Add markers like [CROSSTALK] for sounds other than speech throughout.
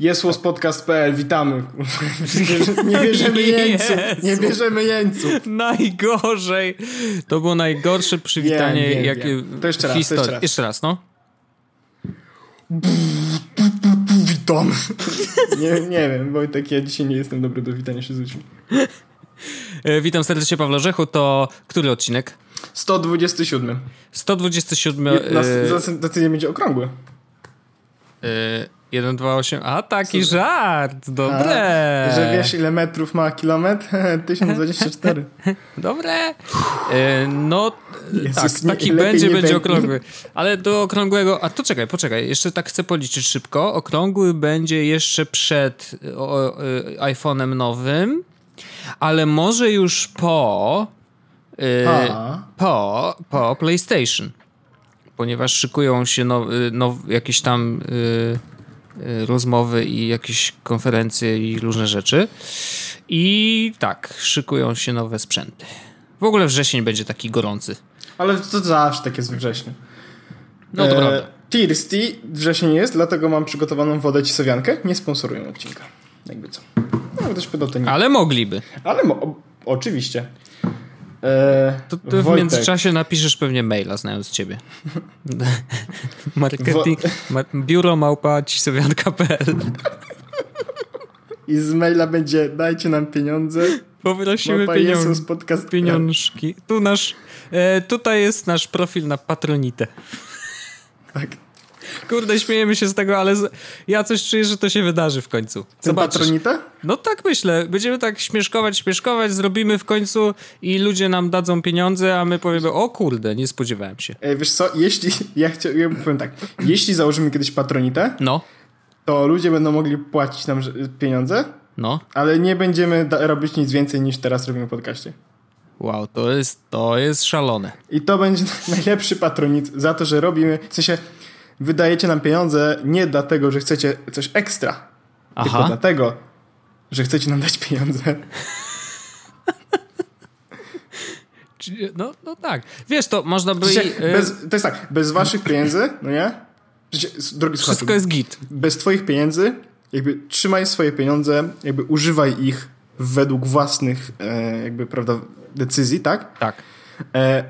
Jesłospodcast.pl, witamy. Nie bierzemy jeńców, nie bierzemy jeńców. Najgorzej. To było najgorsze przywitanie, Wiem, jakie wiem. To jeszcze raz, to historii. jeszcze raz. Jeszcze raz, no. Witam. Nie, nie wiem, Wojtek, ja dzisiaj nie jestem dobry do witania się z ludźmi. E, Witam serdecznie, Pawle Rzechu. To który odcinek? 127. 127. Na, e, za, za tydzień będzie okrągły. e, 1, 2, 8. A, taki żart. Dobre. A, że wiesz, ile metrów ma kilometr? [LAUGHS] 1024. [LAUGHS] Dobre. E, no, Jezus, tak, nie- taki będzie, będzie okrągły. Ale do okrągłego. A to czekaj, poczekaj. Jeszcze tak chcę policzyć szybko. Okrągły będzie jeszcze przed e, iPhone'em nowym, ale może już po. e, A. po, po PlayStation. Ponieważ szykują się now, now, jakieś tam y, rozmowy i jakieś konferencje i różne rzeczy. I tak, szykują się nowe sprzęty. W ogóle wrzesień będzie taki gorący. Ale to zawsze tak jest we wrześniu. No to prawda. Thirsty wrzesień jest, dlatego mam przygotowaną wodę cisowiankę. Nie sponsorują odcinka. Jakby co. No, ktoś pytał, to nie. Ale mogliby. Ale mo- oczywiście. E, To ty w Wojtek, międzyczasie napiszesz pewnie maila, znając ciebie. [LAUGHS] Marketing, [LAUGHS] ma, biuro małpa cisowianka.pl I z maila będzie dajcie nam pieniądze. Poprosimy. Jesus podcast. Pieniążki. Tu nasz, e, tutaj jest nasz profil na Patronite. Tak. Kurde, śmiejemy się z tego, ale z, ja coś czuję, że to się wydarzy w końcu. Zobaczysz. patronite? No tak myślę. Będziemy tak śmieszkować, śmieszkować, zrobimy w końcu i ludzie nam dadzą pieniądze, a my powiemy, o kurde, nie spodziewałem się. E, wiesz co, jeśli, [LAUGHS] ja, chcia, ja powiem tak, jeśli założymy kiedyś patronitę, No, to ludzie będą mogli płacić nam pieniądze, no. ale nie będziemy robić nic więcej niż teraz robimy w podcaście. Wow, to jest, to jest szalone. I to będzie [LAUGHS] najlepszy patronit za to, że robimy, w sensie wydajecie nam pieniądze nie dlatego, że chcecie coś ekstra, tylko Aha. dlatego, że chcecie nam dać pieniądze. No, no tak. Wiesz, to można by... Sensie, e, bez, to jest tak, bez waszych pieniędzy, no nie? Przecież, drogi wszystko słuchaczu, jest git. bez twoich pieniędzy, jakby trzymaj swoje pieniądze, jakby używaj ich według własnych, e, jakby, prawda, decyzji, tak? Tak, E,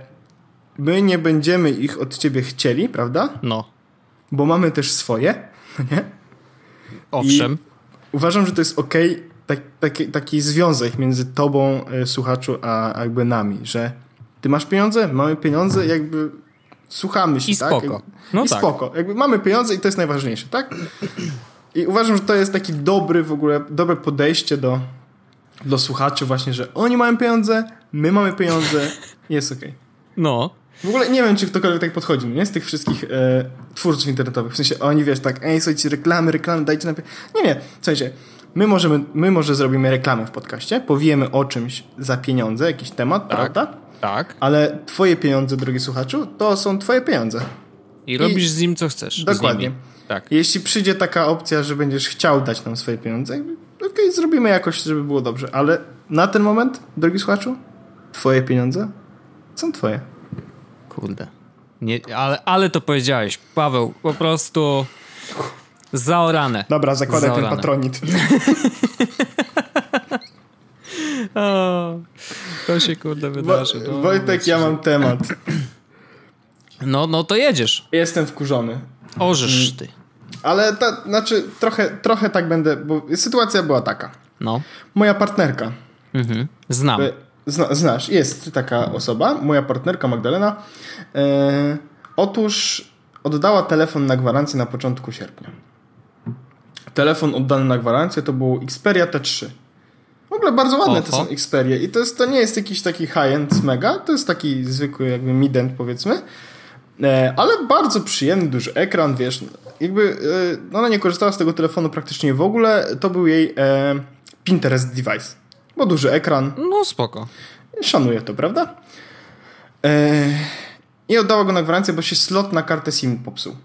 my nie będziemy ich od ciebie chcieli, prawda? no. Bo mamy też swoje, [LAUGHS] nie? Owszem. Uważam, że to jest ok, tak, taki, taki związek między tobą, e, słuchaczu, a jakby nami, że ty masz pieniądze, mamy pieniądze, jakby słuchamy się, I tak? spoko. No I tak. spoko. Jakby mamy pieniądze i to jest najważniejsze, tak? I uważam, że to jest taki dobry w ogóle, dobre podejście do, do słuchaczy właśnie, że oni mają pieniądze, my mamy pieniądze, jest okej. No. W ogóle nie wiem, czy ktokolwiek tak podchodzi, nie? Z tych wszystkich e, twórców internetowych. W sensie oni, wiesz, tak, ej, słuchajcie, reklamy, reklamy, dajcie nam... pie-" Nie, nie, słuchajcie, my możemy, my może zrobimy reklamę w podcaście, powiemy o czymś za pieniądze, jakiś temat, prawda? Tak. Ale twoje pieniądze, drogi słuchaczu, to są twoje pieniądze. I robisz z nim co chcesz. Dokładnie. Tak. Jeśli przyjdzie taka opcja, że będziesz chciał dać nam swoje pieniądze, okej, zrobimy jakoś, żeby było dobrze, ale na ten moment, drogi słuchaczu, twoje pieniądze są twoje. Kurde. Nie, ale, ale to powiedziałeś. Paweł, po prostu zaorane. Dobra, zakładaj ten Zaorane. patronit. [LAUGHS] O, to się kurde Wo- wydarzy. No, Wojtek, ja mam temat. [CLEARS THROAT] No, no to jedziesz. Jestem wkurzony. Orzesz ty. Ale ta, znaczy trochę, trochę tak będę, bo sytuacja była taka. No. Moja partnerka, Mhm. Znam. e, zna, znasz, jest taka osoba, moja partnerka Magdalena. E, otóż oddała telefon na gwarancję na początku sierpnia. Telefon oddany na gwarancję to był Xperia T3. W ogóle bardzo ładne te Oho. są Xperie i to, jest, to nie jest jakiś taki high-end mega, to jest taki zwykły jakby mid-end powiedzmy. E, ale bardzo przyjemny, duży ekran, wiesz, jakby e, no ona nie korzystała z tego telefonu praktycznie w ogóle, to był jej e, Pinterest device, bo duży ekran, No spoko. szanuję to, prawda? E, I oddała go na gwarancję, bo się slot na kartę SIM popsuł.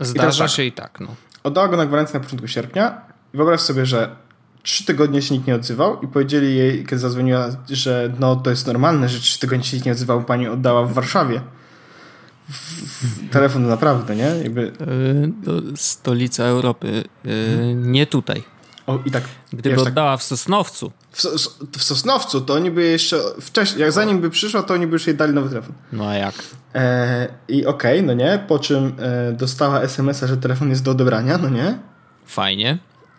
Zdarza tak. się i tak, no. Oddała go na gwarancję na początku sierpnia i wyobraź sobie, że trzy tygodnie się nikt nie odzywał i powiedzieli jej, kiedy zadzwoniła, że no to jest normalne, że trzy tygodnie się nikt nie odzywał, pani oddała w Warszawie. telefon naprawdę, nie? Jakby... Yy, stolica Europy. Yy, nie tutaj. O, i tak. Gdyby wiesz, oddała tak, w Sosnowcu. W, w, Sosnowcu to oni by jeszcze wcześniej, jak zanim by przyszła, to oni by już jej dali nowy telefon. No a jak? E, I okej, okay, no nie, po czym e, dostała SMS-a, że telefon jest do odebrania, no nie? Fajnie.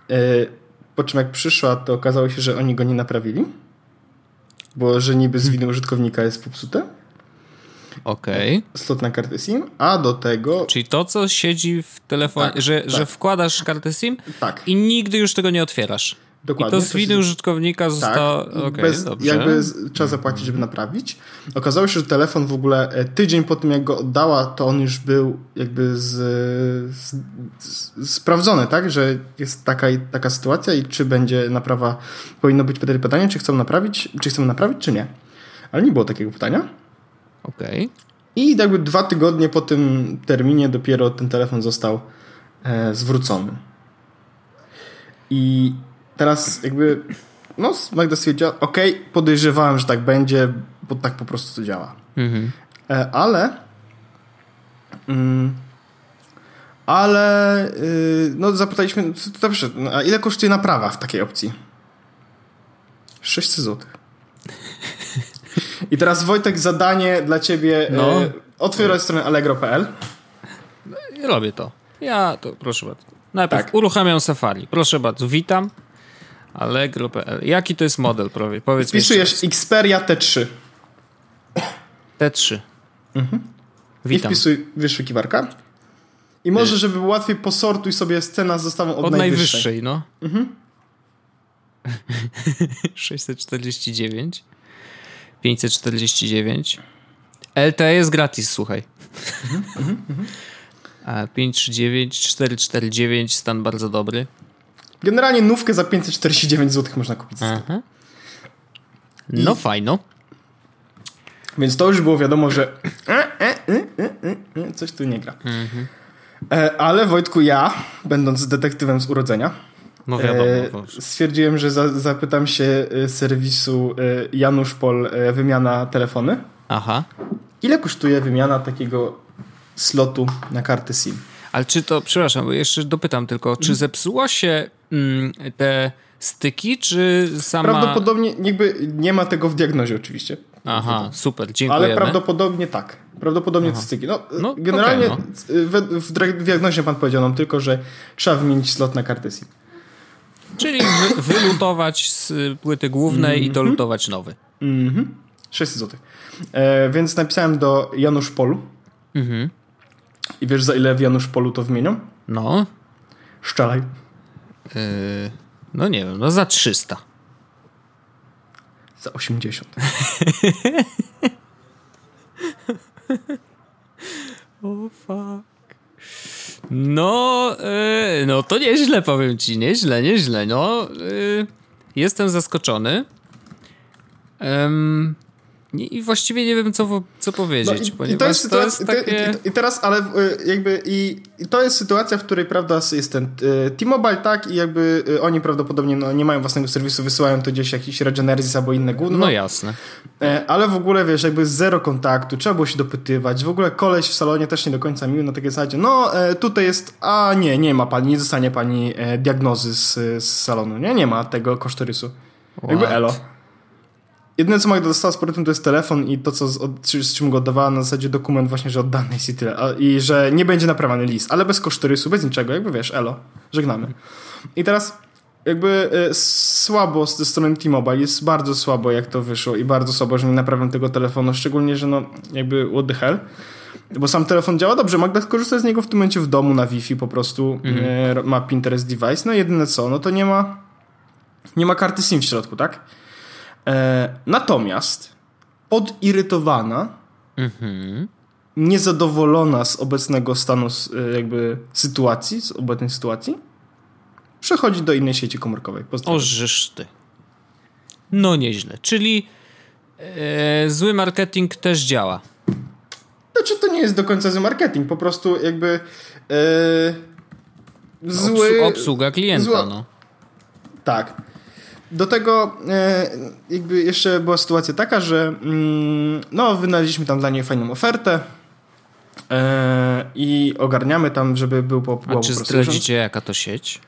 E, po czym jak przyszła, to okazało się, że oni go nie naprawili, bo że niby z winy użytkownika jest popsute. Okej. Okay. Slot na kartę SIM, a do tego... Czyli to, co siedzi w telefonie, tak, że, tak. że wkładasz kartę SIM tak. i nigdy już tego nie otwierasz. Dokładnie. I to z winy użytkownika zostało... Tak, okay, bez, jakby trzeba zapłacić, żeby naprawić. Okazało się, że telefon w ogóle e, tydzień po tym, jak go oddała, to on już był jakby z, z, z, sprawdzony, tak? Że jest taka, taka sytuacja i czy będzie naprawa, powinno być pytanie, czy chcą naprawić, czy chcą naprawić, czy nie. Ale nie było takiego pytania. Okej. Okay. I jakby dwa tygodnie po tym terminie dopiero ten telefon został e, zwrócony. I teraz jakby no Magda stwierdziła, ok, podejrzewałem, że tak będzie, bo tak po prostu to działa. Mhm. E, ale mm, ale yy, no zapytaliśmy, dobrze, a ile kosztuje naprawa w takiej opcji? 600 zł. I teraz Wojtek, zadanie dla ciebie. No. Yy, otwieraj stronę allegro.pl. Robię to. Ja to proszę bardzo. Najpierw tak. uruchamiam Safari. Proszę bardzo, witam. Allegro.pl. Jaki to jest model? Powiedz Wpisujesz Xperia T3. T3. Mhm. Witam. I wpisuj wyszukiwarka. I może, y- żeby było łatwiej, posortuj sobie scena z zestawą od, od najwyższej. najwyższej. no. Mhm. [LAUGHS] 649. 549. LTE jest gratis, słuchaj. Mhm, mhm, mhm. A 539, 449, stan bardzo dobry. Generalnie nówkę za 549 zł można kupić. Aha. No I... fajno. Więc to już było wiadomo, że e, e, e, coś tu nie gra. Mhm. Ale Wojtku, ja, będąc detektywem z urodzenia, no wiadomo, stwierdziłem, że za, zapytam się serwisu Janusz Pol wymiana telefony. Aha. Ile kosztuje wymiana takiego slotu na kartę SIM? Ale czy to, przepraszam, bo jeszcze dopytam tylko, czy mhm. zepsuło się mm, te styki, czy sama... Prawdopodobnie jakby nie ma tego w diagnozie oczywiście. Aha, super, dziękuję. Ale prawdopodobnie tak. Prawdopodobnie Aha. styki. No, no generalnie okay, no. W, w, diagnozie pan powiedział nam tylko, że trzeba wymienić slot na kartę SIM. Czyli wy, wylutować z płyty głównej mm -hmm. i mhm. dolutować nowy. Mhm. 600 zł. E, więc napisałem do Janusz Polu. Mhm. I wiesz za ile w Janusz Polu to wymienią? No. Szczelaj. Yy, no nie wiem, no za 300. Za 80. [LAUGHS] o oh, fuck. No, yy, no to nieźle powiem ci, nieźle, nieźle. No, yy, jestem zaskoczony. Um, i właściwie nie wiem, co, co powiedzieć, no i, ponieważ i to jest, sytuacja, to jest takie... I, I, teraz, ale y, jakby i, i, to jest sytuacja, w której, prawda, jest ten y, T-Mobile, tak, i jakby y, oni prawdopodobnie no, nie mają własnego serwisu, wysyłają to gdzieś jakiś Regenesis albo inne gówno. No jasne. E, ale w ogóle, wiesz, jakby zero kontaktu, trzeba było się dopytywać, w ogóle koleś w salonie też nie do końca miły na takiej zasadzie, no e, tutaj jest, a nie, nie ma pani, nie dostanie pani e, diagnozy z, z salonu, nie, nie ma tego kosztorysu. What? Jakby elo. Jedyne, co Magda dostała z powrotem, to jest telefon i to, co z, z czym go oddawała, na zasadzie dokument właśnie, że oddany jest i tyle. A, I że nie będzie naprawany list, ale bez kosztorysu, bez niczego, jakby wiesz, elo, żegnamy. I teraz jakby y, słabo ze strony T-Mobile, jest bardzo słabo jak to wyszło i bardzo słabo, że nie naprawiam tego telefonu, szczególnie, że no jakby what the hell. Bo sam telefon działa dobrze, Magda korzysta z niego w tym momencie w domu na Wi-Fi po prostu, mhm. y, ma Pinterest device, no jedyne co, no to nie ma nie ma karty SIM w środku, tak? E, natomiast podirytowana, mhm. niezadowolona z obecnego stanu e, jakby sytuacji, z obecnej sytuacji, przechodzi do innej sieci komórkowej. O ty. No nieźle. Czyli e, zły marketing też działa. Znaczy to nie jest do końca zły marketing, po prostu jakby e, zły... Obsługa klienta, zła... no. Tak. Do tego e, jakby jeszcze była sytuacja taka, że mm, no, wynaleźliśmy tam dla niej fajną ofertę E, I ogarniamy tam, żeby był po, A czy zdradzicie jaka to sieć?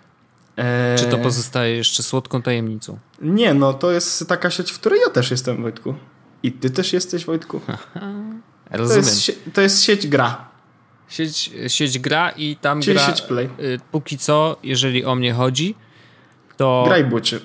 E... Czy to pozostaje jeszcze słodką tajemnicą? Nie, no to jest taka sieć, w której ja też jestem, Wojtku. I ty też jesteś, Wojtku. [LAUGHS] Rozumiem. To jest, to jest sieć gra. Sieć, sieć gra i tam Czyli gra... sieć play. Y, póki co, jeżeli o mnie chodzi, to... Graj buczy.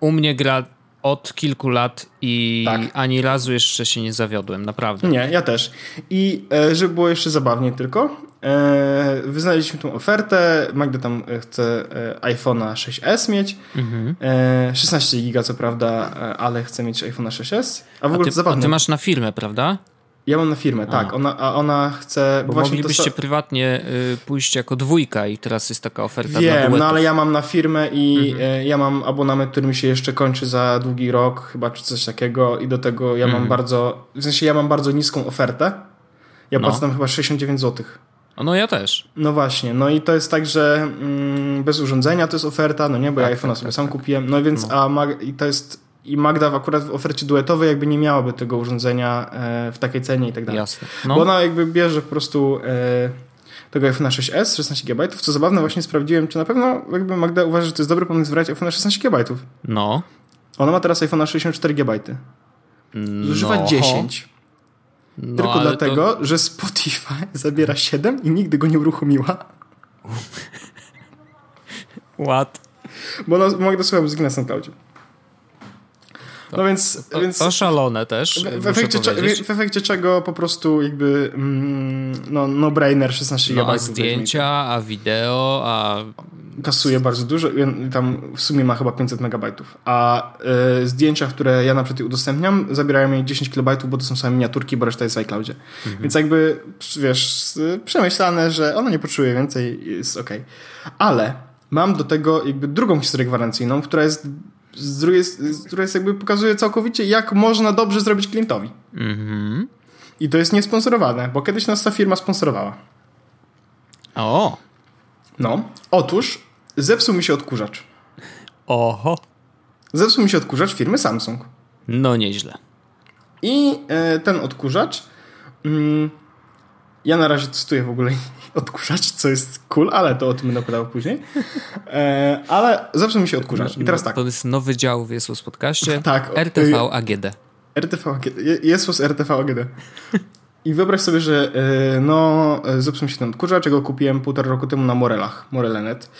U mnie gra od kilku lat i tak. ani razu jeszcze się nie zawiodłem, naprawdę. Nie, ja też. I e, żeby było jeszcze zabawniej tylko, e, wyznaliśmy tą ofertę. Magda tam chce e, iPhone'a 6s mieć. Mhm. E, 16 giga co prawda, ale chce mieć iPhone'a 6s. A w ogóle a ty, zabawne. A ty masz na firmę, prawda? Ja mam na firmę, a. tak. Ona, a ona chce... Bo moglibyście to... prywatnie y, pójść jako dwójka i teraz jest taka oferta Wiem, no ale ja mam na firmę i mhm. y, ja mam abonament, który mi się jeszcze kończy za długi rok, chyba czy coś takiego i do tego ja mhm. mam bardzo... W sensie ja mam bardzo niską ofertę. Ja no. płacę tam chyba 69 zł. No ja też. No właśnie, no i to jest tak, że mm, bez urządzenia to jest oferta, no nie, bo tak, ja iPhone'a tak, sobie tak, sam tak. kupiłem, no więc no. a i to jest i Magda w akurat w ofercie duetowej jakby nie miałaby tego urządzenia e, w takiej cenie i tak dalej. Jasne. No. Bo ona jakby bierze po prostu e, tego iPhone 6s, 16 GB. Co zabawne, właśnie sprawdziłem, czy na pewno jakby Magda uważa, że to jest dobry pomysł wybrać iPhone 16 GB. No. Ona ma teraz iPhone 64 GB. Zużywa no. 10. No, Tylko dlatego, to... że Spotify [LAUGHS] zabiera 7 i nigdy go nie uruchomiła. What? Bo ona Magda słucha muzyki na SoundCloudzie. No więc, to, więc to szalone też. W, w, efekcie, w, efekcie, czego po prostu jakby mm, no, no brainer 16 GB. No, a zdjęcia, a wideo, a. Kasuje bardzo dużo. Tam w sumie ma chyba 500 megabajtów. A y, zdjęcia, które ja na przykład udostępniam, zabierają mi 10 kilobajtów, bo to są same miniaturki, bo reszta jest w iCloudzie. Mhm. Więc jakby, wiesz, przemyślane, że ona nie poczuje więcej, jest ok. Ale mam do tego jakby drugą historię gwarancyjną, która jest z drugiej, z której jakby pokazuje całkowicie, jak można dobrze zrobić klientowi. Mhm. I to jest niesponsorowane, bo kiedyś nas ta firma sponsorowała. O. No. Otóż zepsuł mi się odkurzacz. Oho. Zepsuł mi się odkurzacz firmy Samsung. No nieźle. I e, ten odkurzacz mm, ja na razie testuję w ogóle odkurzacz, co jest cool, ale to o tym będę opowiadał później. E, ale zepsuł mi się odkurzacz. I teraz tak. To jest nowy dział w Jesus Podcaście. [LAUGHS] tak. RTV AGD. RTV AGD. Jesus RTV AGD. I wyobraź sobie, że e, no, zepsuł mi się ten odkurzacz, go kupiłem półtora roku temu na Morelach, Morelenet.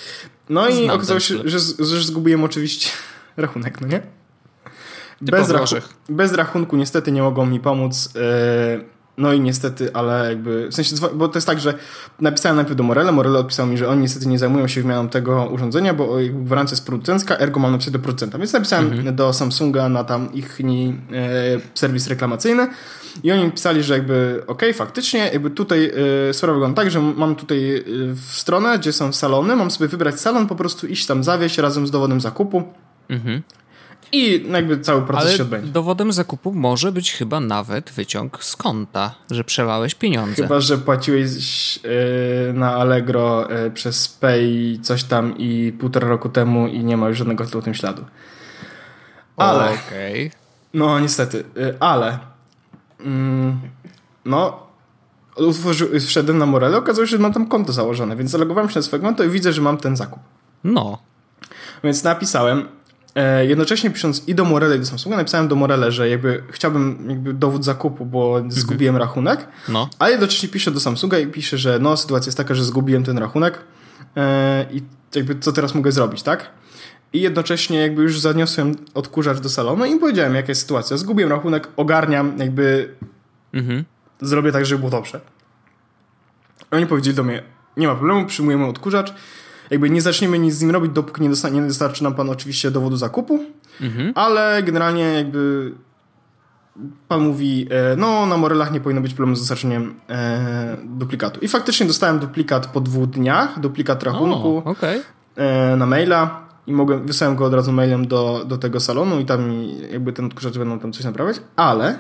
No i Znam okazało się, że, że zgubiłem oczywiście [LAUGHS] rachunek, no nie? Bez, rachu bez, rachunku niestety nie mogą mi pomóc. E, no i niestety, ale jakby, w sensie, bo to jest tak, że napisałem najpierw do Morele, Morele odpisał mi, że oni niestety nie zajmują się wymianą tego urządzenia, bo gwarancja jest producencka, ergo mam napisać do producenta. Więc napisałem mhm. do Samsunga na tam ich e, serwis reklamacyjny i oni pisali, że jakby okej, okay, faktycznie, jakby tutaj e, sprawa wygląda tak, że mam tutaj e, stronę, gdzie są salony, mam sobie wybrać salon, po prostu iść tam zawieść razem z dowodem zakupu. Mhm. I jakby cały proces Ale się odbędzie. dowodem zakupu może być chyba nawet wyciąg z konta, że przelałeś pieniądze. Chyba, że płaciłeś yy, na Allegro yy, przez Pay coś tam i półtora roku temu i nie ma już żadnego w tym śladu. Ale... Okej. Okay. No niestety, yy, ale... Mm, no, wszedłem na Morele, okazało się, że mam tam konto założone, więc zalogowałem się na swoje konto i widzę, że mam ten zakup. No. Więc napisałem, jednocześnie pisząc i do Morele, i do Samsunga, napisałem do Morele, że jakby chciałbym jakby dowód zakupu, bo mhm. zgubiłem rachunek, no. a jednocześnie piszę do Samsunga i piszę, że no sytuacja jest taka, że zgubiłem ten rachunek e, i jakby co teraz mogę zrobić, tak? I jednocześnie jakby już zaniosłem odkurzacz do salonu i powiedziałem, jaka jest sytuacja. Zgubiłem rachunek, ogarniam, jakby mhm. zrobię tak, żeby było dobrze. Oni powiedzieli do mnie, nie ma problemu, przyjmujemy odkurzacz, jakby nie zaczniemy nic z nim robić, dopóki nie, dostanie, nie dostarczy nam pan oczywiście dowodu zakupu, mhm. ale generalnie jakby pan mówi, e, no na Morelach nie powinno być problemu z dostarczeniem e, duplikatu. I faktycznie dostałem duplikat po dwóch dniach, duplikat rachunku o, okay. e, na maila i mogłem, wysłałem go od razu mailem do, do tego salonu i tam jakby ten odkurzacz będą tam coś naprawiać, ale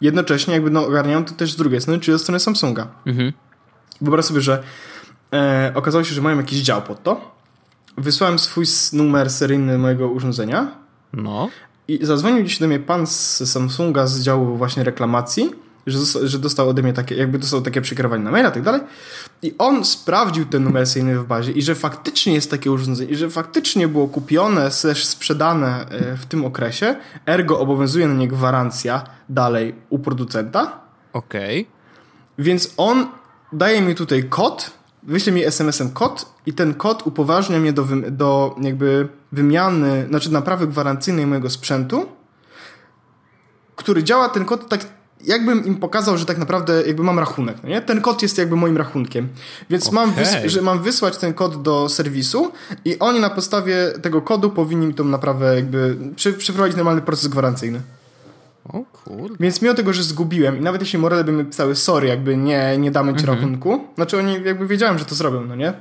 jednocześnie jakby no, ogarniałem to też z drugiej strony, czyli ze strony Samsunga. Mhm. Wyobraź sobie, że e, okazało się, że mają jakiś dział pod to. Wysłałem swój numer seryjny mojego urządzenia. No. I zadzwonił dziś do mnie pan z Samsunga z działu właśnie reklamacji że, że dostał ode mnie takie, jakby dostał takie przekierowanie na maila i tak dalej. I on sprawdził ten numer seryjny w bazie i że faktycznie jest takie urządzenie i że faktycznie było kupione, też sprzedane e, w tym okresie, ergo obowiązuje na nie gwarancja dalej u producenta. Okej. Okay. Więc on daje mi tutaj kod, wyśle mi SMS-em kod i ten kod upoważnia mnie do, do jakby wymiany, znaczy naprawy gwarancyjnej mojego sprzętu, który działa ten kod tak jakbym im pokazał, że tak naprawdę jakby mam rachunek, no nie? Ten kod jest jakby moim rachunkiem. Więc okay. mam, że mam wysłać ten kod do serwisu i oni na podstawie tego kodu powinni mi tą naprawę jakby przy, przeprowadzić normalny proces gwarancyjny. O kurde. Więc mimo tego, że zgubiłem i nawet jeśli Morele by mi pisały sorry, jakby nie, nie damy ci mhm. rachunku, znaczy oni jakby wiedziałem, że to zrobią, no nie?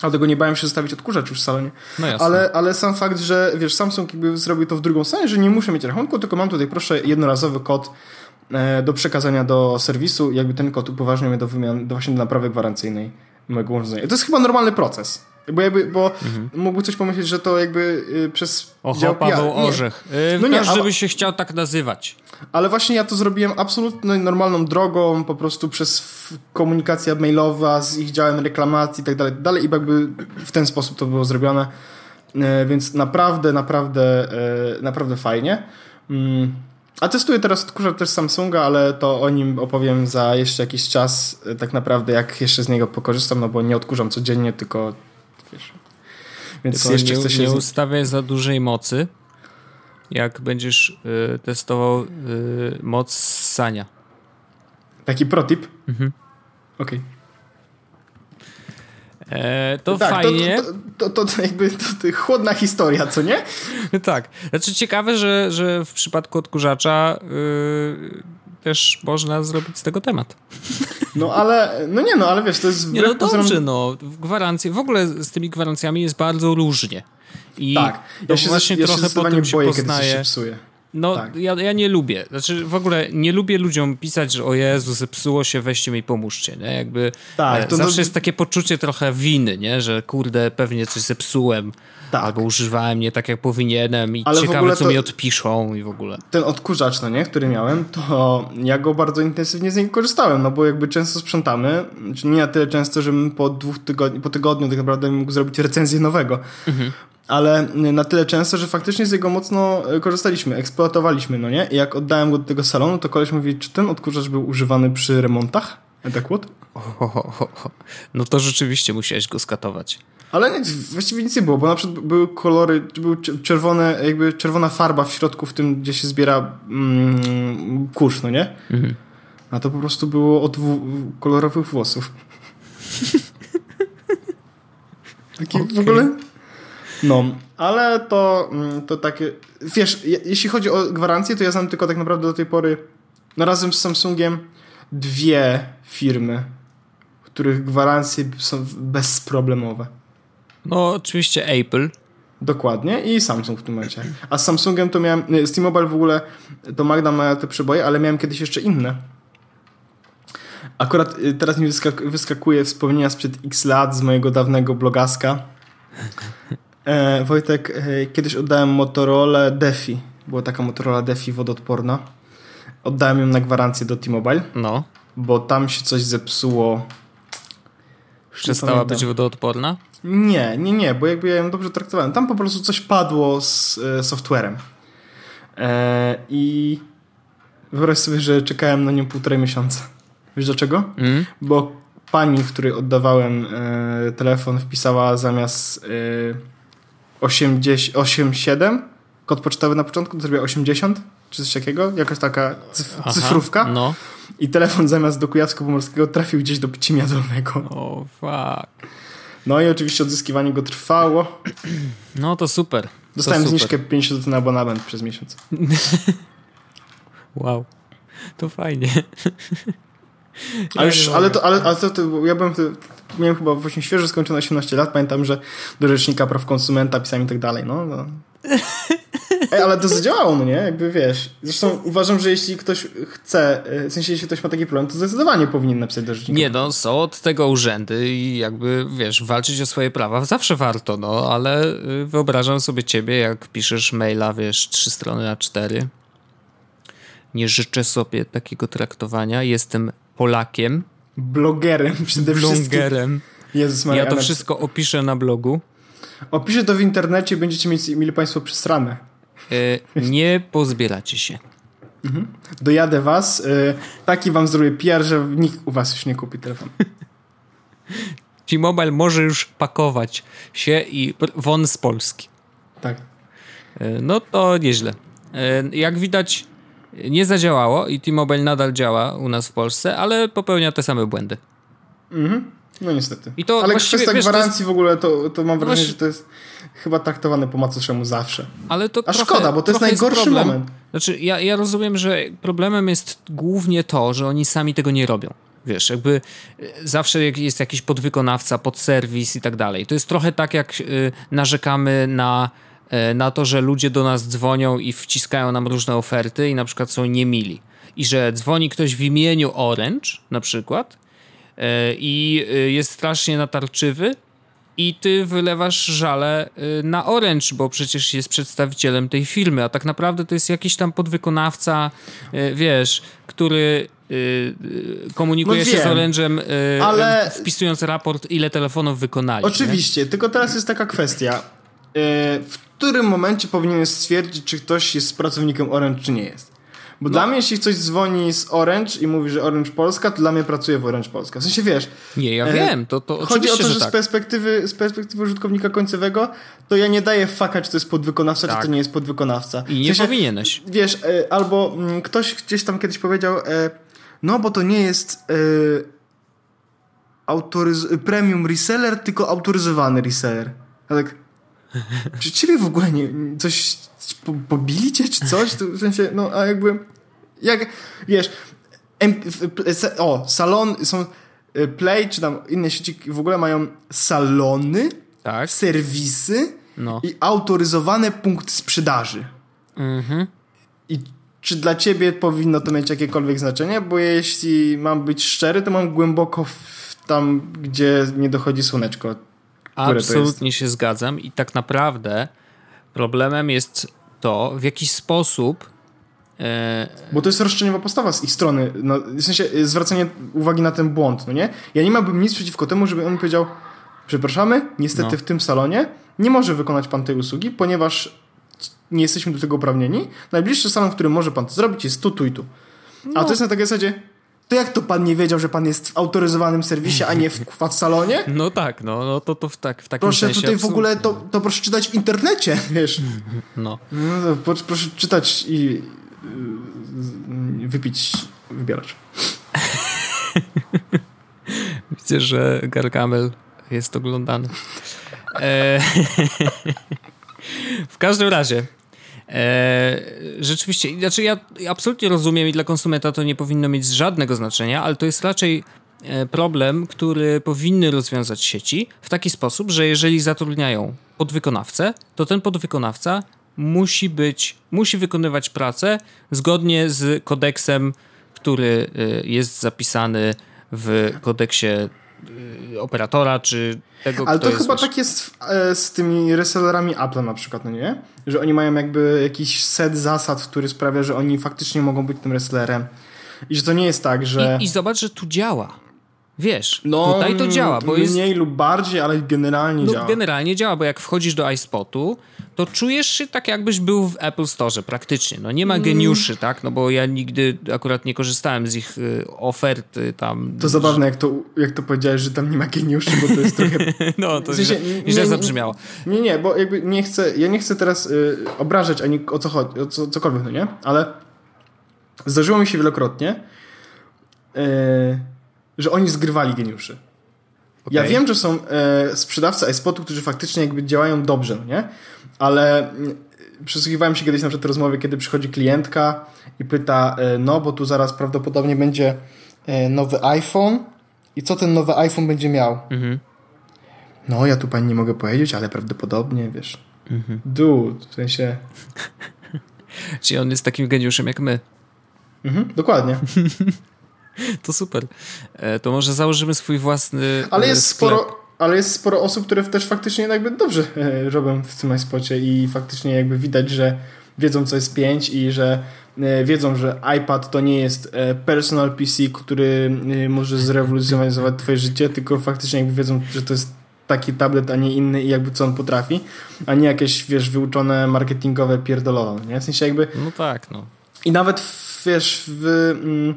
Dlatego nie bałem się zostawić odkurzacz już w salonie. No jasne. ale, ale sam fakt, że wiesz, Samsung jakby zrobił to w drugą stronę, że nie muszę mieć rachunku, tylko mam tutaj proszę jednorazowy kod e, do przekazania do serwisu i jakby ten kod upoważnia mnie do wymiany, do właśnie do naprawy gwarancyjnej mojego urządzenia. To jest chyba normalny proces. Bo, jakby, bo mhm. mógłby coś pomyśleć, że to jakby y, przez Oho, dział Paweł. Orzech. Y, no nie, każdy by się chciał tak nazywać. Ale właśnie ja to zrobiłem absolutnie normalną drogą, po prostu przez komunikacja mailowa z ich działem reklamacji i tak dalej, dalej i jakby w ten sposób to było zrobione. Y, więc naprawdę, naprawdę, y, naprawdę fajnie. Mm. A testuję teraz odkurzacz też Samsunga, ale to o nim opowiem za jeszcze jakiś czas, y, tak naprawdę jak jeszcze z niego pokorzystam, no bo nie odkurzam codziennie, tylko wiesz. Więc Tylko jeszcze nie, chcę się... nie ustawiaj za dużej mocy, jak będziesz y, testował y, moc sania. Taki protip? Mhm. Okej. Okay. E, to tak, fajnie. To, to, to, to jakby chłodna historia, co nie? [LAUGHS] tak. Znaczy ciekawe, że, że w przypadku odkurzacza yy, też można zrobić z tego temat. No ale, no nie no, ale wiesz, to jest... Nie no dobrze, pozorom... no, gwarancje, w ogóle z tymi gwarancjami jest bardzo różnie. I tak, ja się właśnie ja trochę się potem się boję, poznaje. Się psuje. No, tak. ja, ja nie lubię. Znaczy, w ogóle nie lubię ludziom pisać, że o Jezu, zepsuło się, weźcie mi pomóżcie, nie? Jakby tak, to zawsze to... jest takie poczucie trochę winy, nie? Że kurde, pewnie coś zepsułem. Tak. Albo używałem nie tak, jak powinienem i Ale ciekawe, co mi odpiszą i w ogóle. Ten odkurzacz, no nie, który miałem, to ja go bardzo intensywnie z niego korzystałem, no bo jakby często sprzątamy, czy nie na tyle często, żebym po dwóch tygodni, po tygodniu tak naprawdę mógł zrobić recenzję nowego. Mhm ale na tyle często, że faktycznie z jego mocno e, korzystaliśmy, eksploatowaliśmy, no nie? I jak oddałem go do tego salonu, to koleś mówi, czy ten odkurzacz był używany przy remontach? Tak what? No to rzeczywiście musiałeś go skatować. Ale nic, właściwie nic nie było, bo na przykład były kolory, były czerwone, jakby czerwona farba w środku, w tym, gdzie się zbiera mm, kurz, no nie? Mhm. A to po prostu było od kolorowych włosów. [LAUGHS] Taki okay. w ogóle no, ale to, mm, to takie. Wiesz, jeśli chodzi o gwarancję, to ja znam tylko tak naprawdę do tej pory no razem z Samsungiem dwie firmy, których gwarancje są bezproblemowe. No, oczywiście Apple. Dokładnie i Samsung w tym momencie. A z Samsungiem to miałem, z T-Mobile w ogóle to Magda ma te przeboje, ale miałem kiedyś jeszcze inne. Akurat y, teraz mi wyskakuje wspomnienia sprzed x lat z mojego dawnego blogaska. E, Wojtek, e, kiedyś oddałem Motorola Defi. Była taka Motorola Defi wodoodporna. Oddałem ją na gwarancję do T-Mobile. No. Bo tam się coś zepsuło. Przestała być wodoodporna? Nie, nie, nie, bo jakby ja ją dobrze traktowałem. Tam po prostu coś padło z e, softwarem. E, I wyobraź sobie, że czekałem na nią półtorej miesiąca. Wiesz dlaczego? Mm. Bo pani, w której oddawałem e, telefon, wpisała zamiast e, 80, 87, kod pocztowy na początku, to zrobiła 80, czy coś takiego, jakaś taka cyf Aha, cyfrówka. No. I telefon zamiast do Kujawsko-Pomorskiego trafił gdzieś do Pcimia Dolnego. O, oh, fuck. No i oczywiście odzyskiwanie go trwało. No to super. Dostałem to zniżkę 50 zł na abonament przez miesiąc. [LAUGHS] wow. To fajnie. Ja już, ale, to, ale, ale to, to ja byłem miałem chyba właśnie świeżo skończone 18 lat, pamiętam, że do Rzecznika Praw Konsumenta pisałem i tak dalej, no. no. [LAUGHS] Ej, ale to zadziałało, no nie? Jakby wiesz. Zresztą uważam, że jeśli ktoś chce, w sensie jeśli ktoś ma taki problem, to zdecydowanie powinien napisać do Rzecznika. Nie, no są od tego urzędy i jakby, wiesz, walczyć o swoje prawa zawsze warto, no, ale y, wyobrażam sobie ciebie, jak piszesz maila, wiesz, trzy strony na cztery Nie życzę sobie takiego traktowania. Jestem Polakiem. Blogerem przede wszystkim. Blogerem. Jezus Maria, ja to wszystko opiszę na blogu. Opiszę to w internecie będziecie mieć, mieli Państwo przesrane. E, nie pozbieracie się. Mhm. Dojadę Was. E, taki Wam zrobię PR, że nikt u Was już nie kupi telefon. [LAUGHS] T-Mobile może już pakować się i won z Polski. Tak. E, no to nieźle. Jak widać, nie zadziałało i T-Mobile nadal działa u nas w Polsce, ale popełnia te same błędy. Mhm. No niestety. I to ale kwestia wiesz, gwarancji jest... w ogóle, to, to mam wrażenie, że to jest chyba traktowane po macoszemu zawsze. Ale to A trochę, szkoda, bo to jest najgorszy jest moment. Znaczy, ja, ja rozumiem, że problemem jest głównie to, że oni sami tego nie robią. Wiesz, jakby e, zawsze jest jakiś podwykonawca, podserwis i tak dalej. To jest trochę tak, jak y, narzekamy na, na to, że ludzie do nas dzwonią i wciskają nam różne oferty i na przykład są niemili. I że dzwoni ktoś w imieniu Orange na przykład y, i jest strasznie natarczywy i ty wylewasz żale na Orange, bo przecież jest przedstawicielem tej firmy, a tak naprawdę to jest jakiś tam podwykonawca, wiesz, który komunikuje no się z Orange'em, ale... wpisując raport, ile telefonów wykonali. Oczywiście, nie? tylko teraz jest taka kwestia. W którym momencie powinieneś stwierdzić, czy ktoś jest pracownikiem Orange, czy nie jest? Bo no. dla mnie, jeśli ktoś dzwoni z Orange i mówi, że Orange Polska, to dla mnie pracuje w Orange Polska. W sensie wiesz. Nie, ja e, wiem, to, to Chodzi o to, że, że tak. z, perspektywy, z perspektywy użytkownika końcowego, to ja nie daję faka, czy to jest podwykonawca, tak. czy to nie jest podwykonawca. I nie w sensie, powinieneś. Wiesz, e, albo m, mm, ktoś gdzieś tam kiedyś powiedział, e, no bo to nie jest e, autoryz- premium reseller, tylko autoryzowany reseller. A tak. [LAUGHS] Czy ciebie w ogóle nie, coś po, pobili cię, czy coś? To w sensie, no a jakby. Jak wiesz. o, salon są. E, Play, czy tam inne sieci w ogóle mają salony, tak. serwisy no. i autoryzowane punkty sprzedaży. Mhm. I czy dla ciebie powinno to mieć jakiekolwiek znaczenie? Bo jeśli mam być szczery, to mam głęboko w tam, gdzie nie dochodzi słoneczko. Absolutnie się zgadzam i tak naprawdę problemem jest to, w jaki sposób e, bo to jest roszczeniowa postawa z ich strony. No, w sensie e, zwracanie uwagi na ten błąd, no nie? Ja nie miałbym nic przeciwko temu, żeby on powiedział przepraszamy, niestety no. w tym salonie nie może wykonać pan tej usługi, ponieważ nie jesteśmy do tego uprawnieni. Najbliższy salon, w którym może pan to zrobić, jest tu, tu i tu. No. A to jest na takiej zasadzie, to jak to pan nie wiedział, że pan jest w autoryzowanym serwisie, a nie w, w salonie? [LAUGHS] No tak, no, no to, to w, tak, w takim proszę sensie. Proszę tutaj w ogóle, to, to proszę czytać w internecie, [LAUGHS] wiesz. No. no to proszę czytać i y, wypić wybieracz. [LAUGHS] Widzę, że Gargamel jest oglądany. E w każdym razie, e, rzeczywiście, znaczy ja absolutnie rozumiem i dla konsumenta to nie powinno mieć żadnego znaczenia, ale to jest raczej e, problem, który powinny rozwiązać sieci w taki sposób, że jeżeli zatrudniają podwykonawcę, to ten podwykonawca musi być, musi wykonywać pracę zgodnie z kodeksem, który e, jest zapisany w kodeksie operatora, czy tego, Ale to chyba tak jest e, z tymi resellerami Apple na przykład, no nie? Że oni mają jakby jakiś set zasad, który sprawia, że oni faktycznie mogą być tym resellerem. I że to nie jest tak, że... I, i zobacz, że tu działa. Wiesz, no, tutaj to działa, bo mniej jest... Mniej lub bardziej, ale generalnie no, działa. generalnie działa, bo jak wchodzisz do iSpotu, to czujesz się tak, jakbyś był w Apple Store praktycznie. No nie ma mm. geniuszy, mm. tak? No bo ja nigdy akurat nie korzystałem z ich y, oferty tam. To zabawne, jak to, jak to powiedziałeś, że tam nie ma geniuszy, bo to jest trochę... [LAUGHS] no, to w sensie, źle, źle zabrzmiało. Nie, nie, bo jakby nie chcę, ja nie chcę teraz y, obrażać ani o co chodzi, o co, cokolwiek, no nie? Ale zdarzyło mi się wielokrotnie y, że oni zgrywali geniuszy. Okay. Ja wiem, że są e, sprzedawcy iSpotu, którzy faktycznie jakby działają dobrze, no nie? Ale przysłuchiwałem się kiedyś na przykład rozmowy, kiedy przychodzi klientka i pyta, e, no bo tu zaraz prawdopodobnie będzie e, nowy iPhone i co ten nowy iPhone będzie miał? Mhm. No, ja tu pani nie mogę powiedzieć, ale prawdopodobnie, wiesz. Mhm. Dude, w sensie... [LAUGHS] Czyli on jest takim geniuszem jak my. Mhm, dokładnie. [LAUGHS] [LAUGHS] To super. E, to może założymy swój własny. Ale jest sklep. sporo. Ale jest sporo osób, które też faktycznie jakby dobrze e, robią w tym iSpocie i faktycznie jakby widać, że wiedzą co jest 5 i że e, wiedzą, że iPad to nie jest e, personal PC, który e, może zrewolucjonizować twoje życie, tylko faktycznie jakby wiedzą, że to jest taki tablet, a nie inny i jakby co on potrafi, a nie jakieś, wiesz, wyuczone marketingowe pierdololo, nie? W sensie jakby... No tak, no. I nawet, wiesz, w, mm,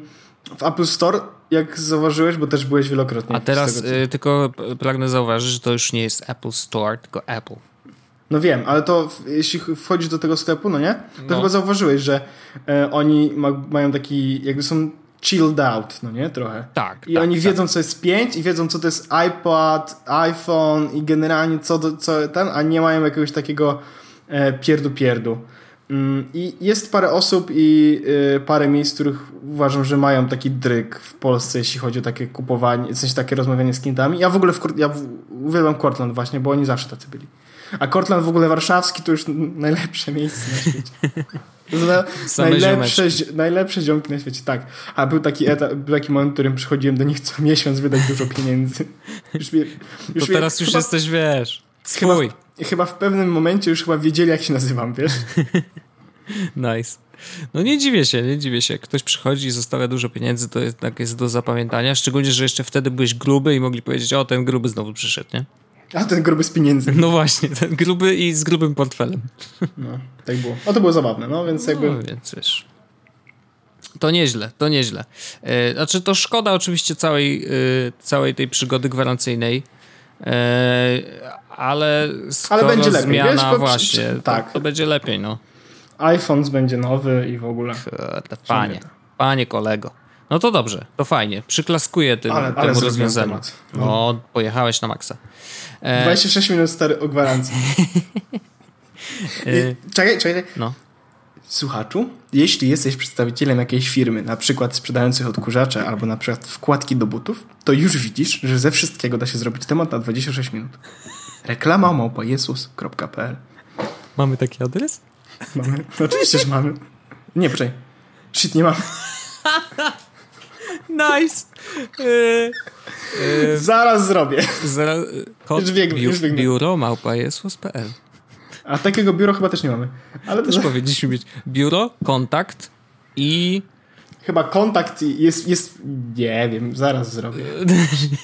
w Apple Store, jak zauważyłeś, bo też byłeś wielokrotnie. A teraz tego, co... y, tylko pragnę zauważyć, że to już nie jest Apple Store, tylko Apple. No wiem, ale to jeśli wchodzisz do tego sklepu, no nie? To No. chyba zauważyłeś, że e, oni ma, mają taki, jakby są chilled out, no nie? Trochę. Tak. I tak, oni tak. wiedzą, co jest 5 i wiedzą, co to jest iPad, iPhone i generalnie co, do, co ten, a nie mają jakiegoś takiego e, pierdu-pierdu. Mm, I jest parę osób i e, parę miejsc, których uważam, że mają taki dryk w Polsce, jeśli chodzi o takie kupowanie, w sensie takie rozmawianie z klientami. Ja w ogóle w, ja uwielbiam Cortland właśnie, bo oni zawsze tacy byli. A Cortland w ogóle warszawski to już najlepsze miejsce na świecie. To [LAUGHS] najlepsze, najlepsze ziomki na świecie, tak. A był taki, etap, był taki moment, w którym przychodziłem do nich co miesiąc wydać dużo pieniędzy. Już, mnie, To już mnie- teraz już chyba, jesteś, wiesz, chyba, swój. chyba w pewnym momencie już chyba wiedzieli, jak się nazywam, wiesz? [LAUGHS] Nice. No nie dziwię się, nie dziwię się. Jak ktoś przychodzi i zostawia dużo pieniędzy, to jednak jest do zapamiętania. Szczególnie, że jeszcze wtedy byłeś gruby i mogli powiedzieć, o, ten gruby znowu przyszedł, nie? A ten gruby z pieniędzy. No właśnie, [LAUGHS] ten gruby i z grubym portfelem. [LAUGHS] No, tak było. A to było zabawne, no więc jakby... No, więc wiesz. To nieźle, to nieźle. E, znaczy, to szkoda oczywiście całej, e, całej tej przygody gwarancyjnej. E, ale skoro Ale będzie lepiej, zmiana, wiesz, bo właśnie, przy- to, tak. to będzie lepiej, no. iPhone będzie nowy i w ogóle. Kurde, Panie, panie kolego. No to dobrze, to fajnie. Przyklaskuję tym, Ale- ale temu zrobiłem rozwiązaniu. temat. No, pojechałeś na maksa. E, 26 minut stary o gwarancji. [LAUGHS] e, I, czekaj, czekaj. no. Słuchaczu, jeśli jesteś przedstawicielem jakiejś firmy, na przykład sprzedających odkurzacze albo na przykład wkładki do butów, to już widzisz, że ze wszystkiego da się zrobić temat na 26 minut. Reklama małpa jesus.pl Mamy taki adres? Mamy? No, oczywiście, że mamy. Nie, poczekaj. Shit, nie mamy. [LAUGHS] Nice! E, Zaraz zrobię. Zaraz, e, kod Już biegnę, biu- już biegnę. biuro małpa Jesus.pl A takiego biura chyba też nie mamy. Ale też powinniśmy mieć biuro, kontakt i chyba kontakt jest, jest... Nie wiem, zaraz zrobię.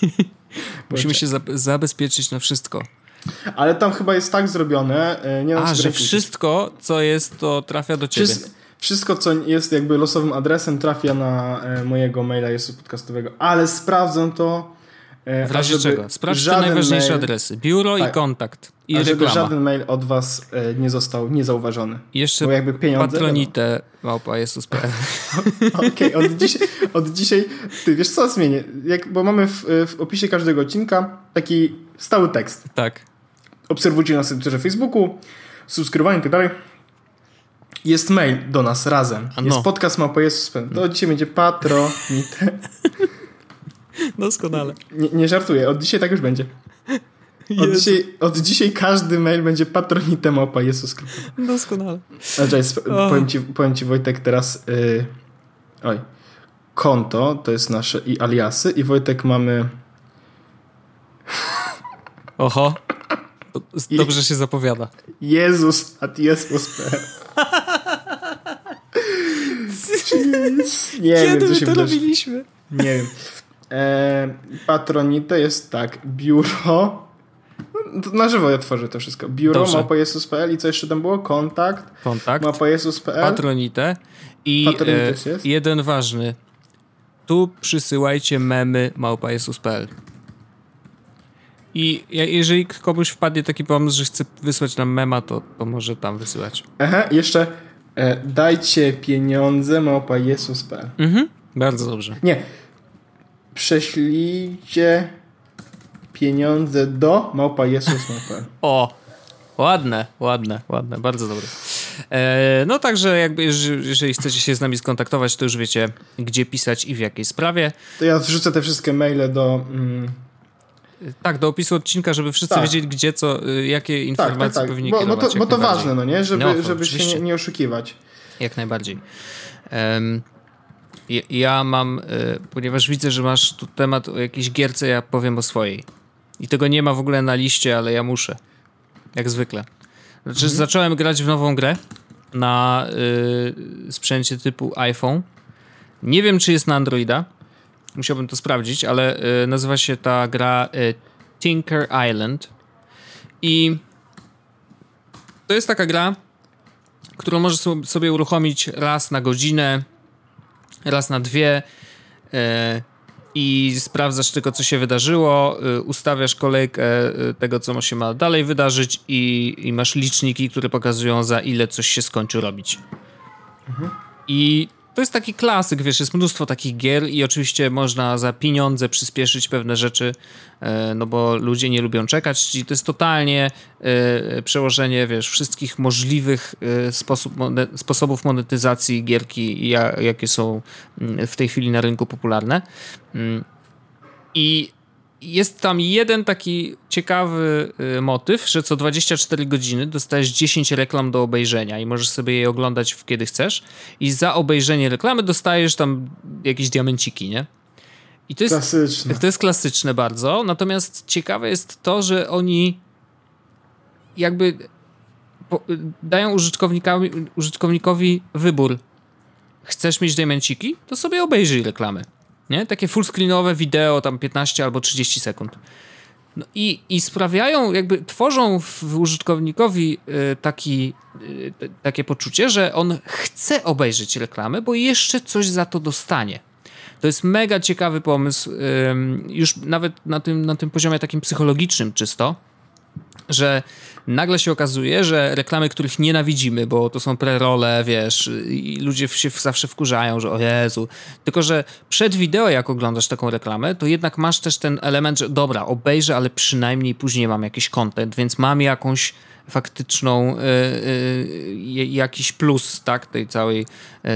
[LAUGHS] musimy się za- zabezpieczyć na wszystko. Ale tam chyba jest tak zrobione... e, Nie A, że wszystko, co jest, to trafia do ciebie. Wszys- Wszystko, co jest jakby losowym adresem, trafia na e, mojego maila jest podcastowego, ale sprawdzę to. E, W razie czego? Sprawdź te żaden najważniejsze mail, adresy. Biuro i Tak. kontakt. I a żeby żaden mail od was nie został niezauważony. I jeszcze Bo jakby pieniądze. patronite małpa Jesus.pl. [LAUGHS] Okej, od, dzisiaj, od dzisiaj. Ty wiesz co zmienię? Jak, bo mamy w, w opisie każdego odcinka taki stały tekst. Tak. Obserwujcie nas na Twitterze, Facebooku, subskrybujcie i tak dalej. Jest mail do nas razem. No. Jest podcast małpa Jezus. To dzisiaj będzie patronite. [LAUGHS] Doskonale. Nie, nie żartuję, od dzisiaj tak już będzie. Od dzisiaj, od dzisiaj każdy mail będzie patronitem opa Jezus. Doskonale. Znaczy, powiem, ci, powiem ci Wojtek teraz y, oj, konto to jest nasze i aliasy i Wojtek mamy Oho. To Dobrze się zapowiada. Jezus at Jezus.pl [LAUGHS] Nie wiem, co się wydarzy. robiliśmy? Nie wiem. E, patronite jest tak, biuro no, to na żywo ja tworzę to wszystko. Biuro Dobrze. i co jeszcze tam było? Kontakt Kontakt. małpa Jezus.pl Patronite. I Patronite e, też jest? jeden ważny. Tu przysyłajcie memy małpa Jesus.pl. I je- jeżeli komuś wpadnie taki pomysł, że chce wysłać nam mema, to, to może tam wysyłać. Aha, jeszcze e, dajcie pieniądze małpa Jezus.pl Mhm. Bardzo dobrze. Nie. Prześlijcie pieniądze do małpa Jezus.pl [LAUGHS] O! Ładne, ładne, ładne, bardzo dobre. E, no także jakby jeżeli, jeżeli chcecie się z nami skontaktować, to już wiecie, gdzie pisać i w jakiej sprawie. To ja wrzucę te wszystkie maile do... Mm, Tak, do opisu odcinka, żeby wszyscy Tak. wiedzieli, gdzie co, y, jakie tak, informacje tak, tak. powinni Bo, bo kierować. to, jak bo to ważne, no nie? Żeby, No, żeby się nie, nie oszukiwać. Jak najbardziej. Ja- ja mam, y, ponieważ widzę, że masz tu temat o jakiejś gierce, ja powiem o swojej. I tego nie ma w ogóle na liście, ale ja muszę. Jak zwykle. Znaczy, Mhm. zacząłem grać w nową grę. na y, sprzęcie typu iPhone. Nie wiem, czy jest na Androida. Musiałbym to sprawdzić, ale y, nazywa się ta gra y, Tinker Island. I to jest taka gra, którą możesz sobie uruchomić raz na godzinę, raz na dwie e, i sprawdzasz tylko, co się wydarzyło, e, ustawiasz kolejkę e, tego, co się ma dalej wydarzyć i, i masz liczniki, które pokazują, za ile coś się skończy robić. Mhm. I to jest taki klasyk, wiesz, jest mnóstwo takich gier i oczywiście można za pieniądze przyspieszyć pewne rzeczy, e, no bo ludzie nie lubią czekać, czyli to jest totalnie e, przełożenie, wiesz, wszystkich możliwych e, sposobów monetyzacji gierki, jakie są mm, w tej chwili na rynku popularne. Mm. I jest tam jeden taki ciekawy y, motyw, że co 24 godziny dostajesz 10 reklam do obejrzenia i możesz sobie je oglądać kiedy chcesz i za obejrzenie reklamy dostajesz tam jakieś diamenciki, nie? I to jest klasyczne. To jest klasyczne bardzo, natomiast ciekawe jest to, że oni jakby dają użytkownikowi, użytkownikowi wybór. Chcesz mieć diamenciki? To sobie obejrzyj reklamy. Nie? Takie fullscreenowe wideo, tam 15 albo 30 sekund. No i, I sprawiają, jakby tworzą w użytkownikowi y, taki, y, takie poczucie, że on chce obejrzeć reklamę, bo jeszcze coś za to dostanie. To jest mega ciekawy pomysł, już nawet na tym, na tym poziomie takim psychologicznym czysto, że nagle się okazuje, że reklamy, których nienawidzimy, bo to są prerole, wiesz, i ludzie się zawsze wkurzają, że o Jezu. Tylko, że przed wideo, jak oglądasz taką reklamę, to jednak masz też ten element, że dobra, obejrzę, ale przynajmniej później mam jakiś content, więc mam jakąś faktyczną, y, y, jakiś plus, tak, tej całej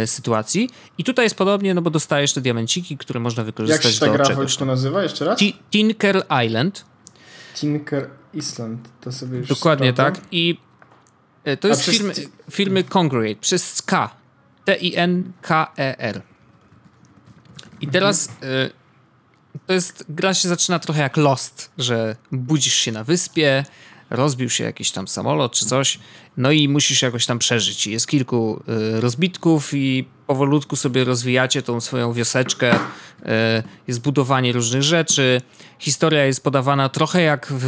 y, sytuacji. I tutaj jest podobnie, no bo dostajesz te diamenciki, które można wykorzystać Jak się ta gra to nazywa jeszcze raz? Tinker Island. Tinker Island, to sobie już Dokładnie tak. I e, to jest film, filmy Congregate przez K. T-I-N-K-E-R. I mhm. teraz mhm. to jest, gra się zaczyna trochę jak Lost, że budzisz się na wyspie, rozbił się jakiś tam samolot czy coś, no i musisz jakoś tam przeżyć. Jest kilku y, rozbitków i powolutku sobie rozwijacie tą swoją wioseczkę, y, jest budowanie różnych rzeczy. Historia jest podawana trochę jak w,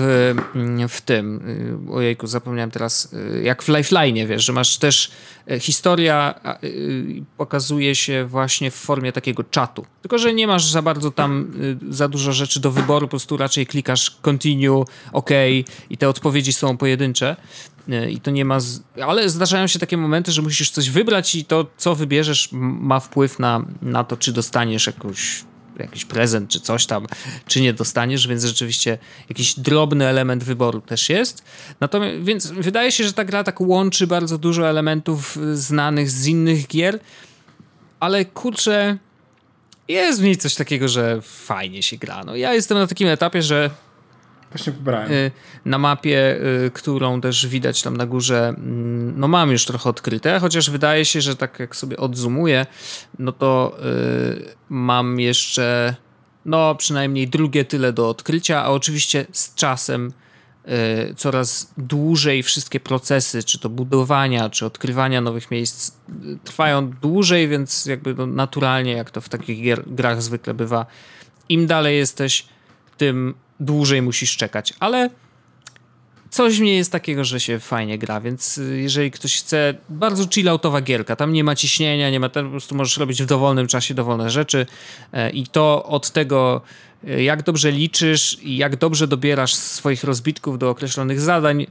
mm, w tym, y, ojejku, zapomniałem teraz, jak w Lifeline, wiesz, że masz też historia pokazuje się właśnie w formie takiego czatu. Tylko, że nie masz za bardzo tam za dużo rzeczy do wyboru, po prostu raczej klikasz continue, OK i te odpowiedzi są pojedyncze. I to nie ma. Z... Ale zdarzają się takie momenty, że musisz coś wybrać, i to, co wybierzesz, ma wpływ na, na to, czy dostaniesz jakąś, jakiś prezent, czy coś tam, czy nie dostaniesz, więc rzeczywiście jakiś drobny element wyboru też jest. Natomiast, więc wydaje się, że ta gra tak łączy bardzo dużo elementów znanych z innych gier, ale kurczę, jest w niej coś takiego, że fajnie się gra. No, ja jestem na takim etapie, że Właśnie pobrałem. Y, na mapie, y, którą też widać tam na górze, mm, no mam już trochę odkryte, chociaż wydaje się, że tak jak sobie odzumuję, no to y, mam jeszcze no przynajmniej drugie tyle do odkrycia, a oczywiście z czasem coraz dłużej wszystkie procesy, czy to budowania, czy odkrywania nowych miejsc trwają dłużej, więc jakby no naturalnie, jak to w takich grach zwykle bywa, im dalej jesteś, tym dłużej musisz czekać, ale coś w niej jest takiego, że się fajnie gra, więc y, jeżeli ktoś chce, bardzo chilloutowa gierka, tam nie ma ciśnienia, nie ma, tam po prostu możesz robić w dowolnym czasie dowolne rzeczy e, i to od tego, e, jak dobrze liczysz i jak dobrze dobierasz swoich rozbitków do określonych zadań, e,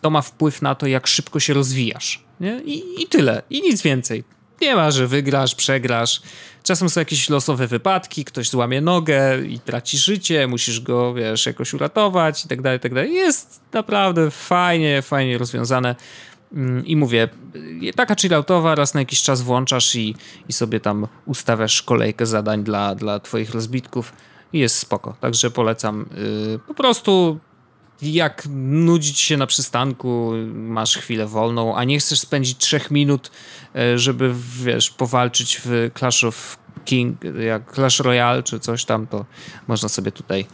to ma wpływ na to, jak szybko się rozwijasz. Nie? I, I tyle, i nic więcej. Nie ma, że wygrasz, przegrasz. Czasem są jakieś losowe wypadki, ktoś złamie nogę i traci życie, musisz go, wiesz, jakoś uratować i tak dalej, tak dalej. Jest naprawdę fajnie, fajnie rozwiązane. Mm, I mówię, taka chilloutowa, raz na jakiś czas włączasz i, i sobie tam ustawiasz kolejkę zadań dla, dla twoich rozbitków i jest spoko. Także polecam. Yy, po prostu jak nudzić się na przystanku, masz chwilę wolną, a nie chcesz spędzić trzech minut, e, żeby, wiesz, powalczyć w Clash of King, jak Clash Royale czy coś tam, to można sobie tutaj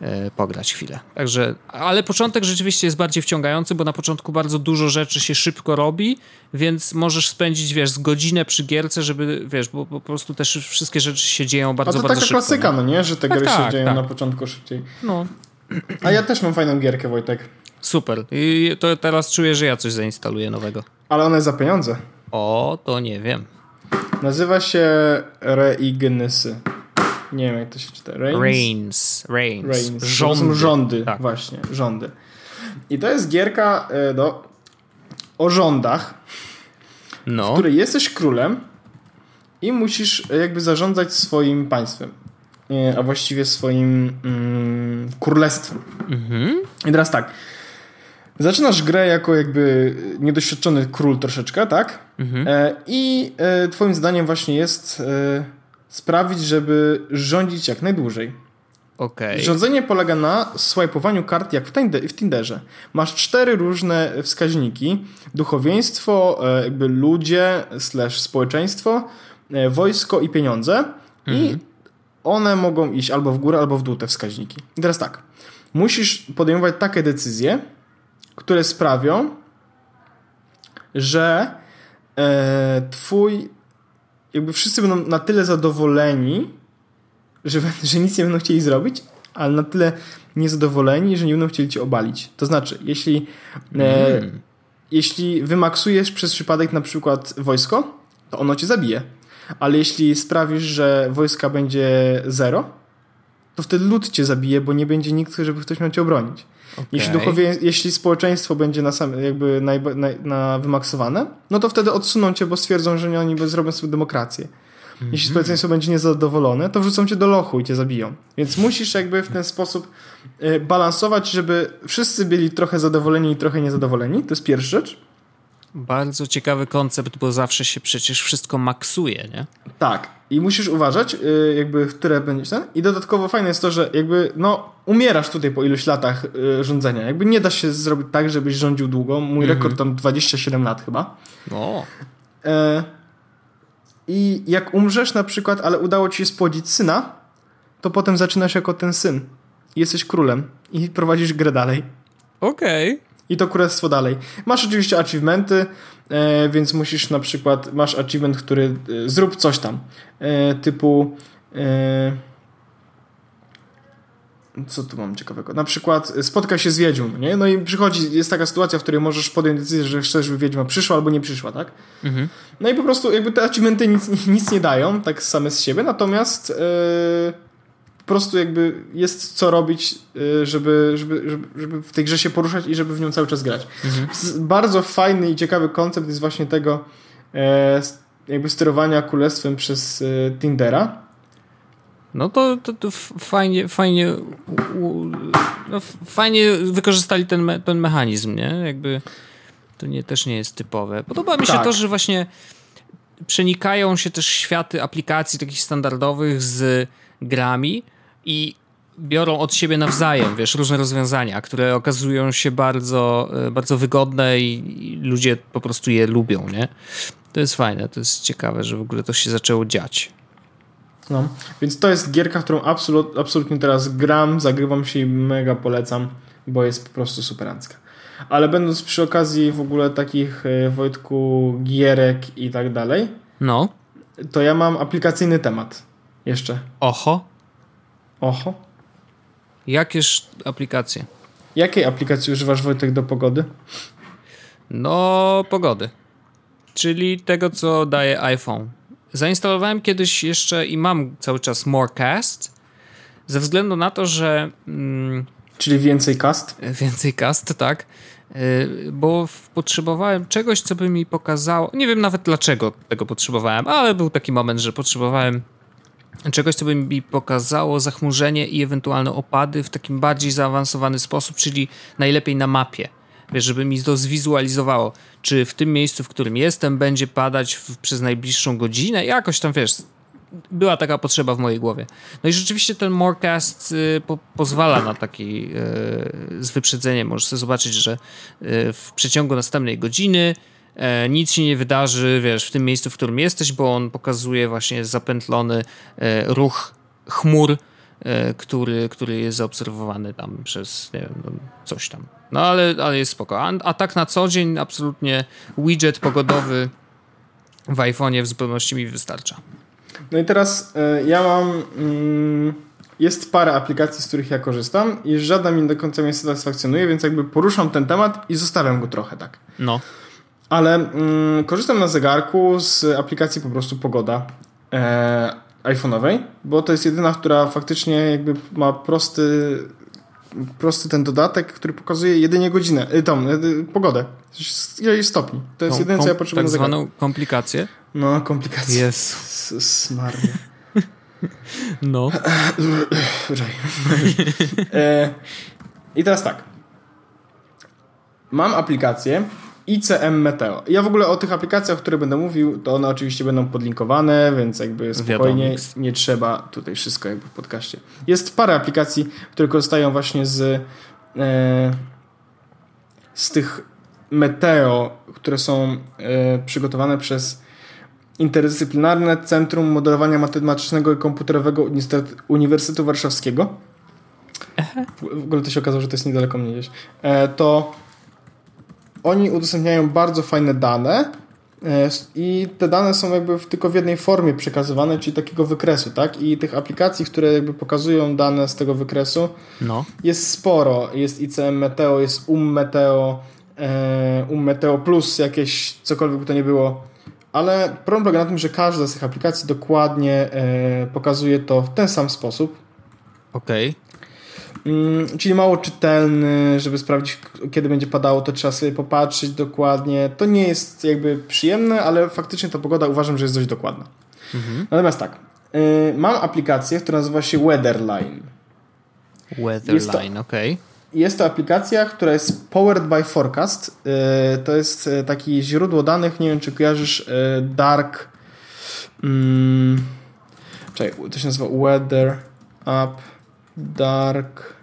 e, pograć chwilę. Także, ale początek rzeczywiście jest bardziej wciągający, bo na początku bardzo dużo rzeczy się szybko robi, więc możesz spędzić, wiesz, z godzinę przy gierce, żeby, wiesz, bo, po prostu też wszystkie rzeczy się dzieją bardzo, A to bardzo taka szybko. klasyka, no nie? Że te Tak, gry tak, się dzieją tak. na początku szybciej. No, A ja też mam fajną gierkę, Wojtek. super. I to teraz czuję, że ja coś zainstaluję nowego. Ale jest za pieniądze. O, to nie wiem. Nazywa się Reignysy. Nie wiem, jak to się czyta. Reigns? Reigns. Reigns. Reigns. To Rządy. są rządy, Tak. właśnie, rządy. I to jest gierka e, do, o rządach, No. w której jesteś królem i musisz e, jakby zarządzać swoim państwem. E, A właściwie swoim mm, królestwem. Mhm. I teraz tak. Zaczynasz grę jako jakby niedoświadczony król troszeczkę, tak? Mhm. E, I e, twoim zadaniem właśnie jest e, sprawić, żeby rządzić jak najdłużej. Okej. Rządzenie polega na swajpowaniu kart jak w, Tinde- w Tinderze. Masz cztery różne wskaźniki. Duchowieństwo, e, jakby ludzie, slash społeczeństwo, e, wojsko i pieniądze. I one mogą iść albo w górę, albo w dół te wskaźniki. I teraz tak. Musisz podejmować takie decyzje, które sprawią, że e, twój jakby wszyscy będą na tyle zadowoleni, że, że nic nie będą chcieli zrobić, ale na tyle niezadowoleni, że nie będą chcieli cię obalić. To znaczy, jeśli, e, jeśli wymaksujesz przez przypadek na przykład wojsko, to ono cię zabije. Ale jeśli sprawisz, że wojska będzie zero, to wtedy lud cię zabije, bo nie będzie nikt, żeby ktoś miał cię obronić. Jeśli, Okej. duchowie, jeśli społeczeństwo będzie na, sam, jakby na, na, na wymaksowane, no to wtedy odsuną cię, bo stwierdzą, że nie, oni zrobią sobie demokrację. Jeśli społeczeństwo będzie niezadowolone, to wrzucą cię do lochu i cię zabiją. Więc musisz jakby w ten sposób y, balansować, żeby wszyscy byli trochę zadowoleni i trochę niezadowoleni. To jest pierwsza rzecz. Bardzo ciekawy koncept, bo zawsze się przecież wszystko maksuje, nie? Tak. I musisz uważać, y, jakby, które będziesz ten. I dodatkowo fajne jest to, że jakby, no, umierasz tutaj po iluś latach y, rządzenia. Jakby nie da się zrobić tak, żebyś rządził długo. Mój rekord tam 27 lat chyba. O, E, I jak umrzesz na przykład, ale udało ci się spłodzić syna, to potem zaczynasz jako ten syn. I Jesteś królem i prowadzisz grę dalej. okej. I to królestwo dalej. Masz oczywiście achievementy, e, więc musisz na przykład, masz achievement, który e, zrób coś tam. E, typu co tu mam ciekawego? Na przykład spotka się z wiedźmą, nie? No i przychodzi, jest taka sytuacja, w której możesz podjąć decyzję, że chcesz, żeby wiedźma przyszła albo nie przyszła, tak? Mhm. No i po prostu jakby te achievementy nic, [LAUGHS] nic nie dają, tak same z siebie, natomiast po prostu jakby jest co robić, e, żeby, żeby, żeby, w tej grze się poruszać i żeby w nią cały czas grać. Z- Bardzo fajny i ciekawy koncept jest właśnie tego e, jakby sterowania królestwem przez e, Tindera. No to, to, to fajnie, fajnie, no fajnie wykorzystali ten, me, ten mechanizm, nie? Jakby to nie, też nie jest typowe. Podoba mi się Tak. to, że właśnie przenikają się też światy aplikacji takich standardowych z grami i biorą od siebie nawzajem, wiesz, różne rozwiązania, które okazują się bardzo, e, bardzo wygodne i, ludzie po prostu je lubią, nie? To jest fajne, to jest ciekawe, że w ogóle to się zaczęło dziać. No. Więc to jest gierka, którą absolut, absolutnie teraz gram, zagrywam się i mega polecam, bo jest po prostu superancka. Ale będąc przy okazji w ogóle takich, e, Wojtku, gierek i tak dalej, No, to ja mam aplikacyjny temat jeszcze. oho, Oho. jakież aplikacje? Jakiej aplikacji używasz, Wojtek, do pogody? No, pogody. Czyli tego, co daje iPhone. Zainstalowałem kiedyś jeszcze i mam cały czas Morecast, ze względu na to, że mm, Czyli więcej cast? więcej cast, tak, Yy, bo potrzebowałem czegoś, co by mi pokazało. Nie wiem nawet dlaczego tego potrzebowałem, ale był taki moment, że potrzebowałem czegoś, co by mi pokazało zachmurzenie i ewentualne opady w takim bardziej zaawansowany sposób, czyli najlepiej na mapie. Wiesz, żeby mi to zwizualizowało, czy w tym miejscu, w którym jestem, będzie padać w, przez najbliższą godzinę. Jakoś tam, wiesz, była taka potrzeba w mojej głowie. No i rzeczywiście ten Morecast y, po, pozwala na taki y, z wyprzedzeniem. Możesz sobie zobaczyć, że y, w przeciągu następnej godziny e, nic się nie wydarzy, wiesz, w tym miejscu, w którym jesteś, bo on pokazuje właśnie zapętlony e, ruch chmur e, który, który jest zaobserwowany tam przez, nie wiem, no, coś tam. No ale, ale jest spoko. A, a tak na co dzień absolutnie widget pogodowy w iPhone'ie w zupełności mi wystarcza. No i teraz y, ja mam... Mm, jest parę aplikacji, z których ja korzystam i żadna mi do końca mnie satysfakcjonuje, więc jakby poruszam ten temat i zostawiam go trochę tak. No. Ale mm, korzystam na zegarku z aplikacji po prostu Pogoda e, iPhone'owej, bo to jest jedyna, która faktycznie jakby ma prosty prosty ten dodatek, który pokazuje jedynie godzinę, y, tą, y, pogodę. Ile jest stopni. To jest jedyne, co ja potrzebuję Tak zwaną komplikację? No, komplikację. Jezu. Smarnie. [LAUGHS] No. [LAUGHS] e, I teraz tak. Mam aplikację ICM Meteo. Ja w ogóle o tych aplikacjach, o których będę mówił, to one oczywiście będą podlinkowane, więc jakby spokojnie Wiadomix. nie trzeba tutaj wszystko jakby w podcaście. Jest parę aplikacji, które korzystają właśnie z e, z tych Meteo, które są e, przygotowane przez Interdyscyplinarne Centrum Modelowania Matematycznego i Komputerowego Uniwersytetu Warszawskiego. Aha. W ogóle to się okazało, że to jest niedaleko mnie gdzieś. E, to oni udostępniają bardzo fajne dane e, i te dane są jakby tylko w jednej formie przekazywane, czyli takiego wykresu, tak? I tych aplikacji, które jakby pokazują dane z tego wykresu no. jest sporo. Jest ICM Meteo, jest Um Meteo, e, Um Meteo Plus, jakieś cokolwiek by to nie było. Ale problem polega na tym, że każda z tych aplikacji dokładnie e, pokazuje to w ten sam sposób. Okej. Okay. Mm, czyli mało czytelny, żeby sprawdzić, kiedy będzie padało, to trzeba sobie popatrzeć dokładnie. To nie jest jakby przyjemne, ale faktycznie ta pogoda uważam, że jest dość dokładna. Mhm. Natomiast tak, y, mam aplikację, która nazywa się Weatherline. Weatherline. Okay. Jest to aplikacja, która jest powered by forecast. Y, to jest y, taki źródło danych, nie wiem czy kojarzysz Dark... Hmm, czekaj, to się nazywa Weather App Dark...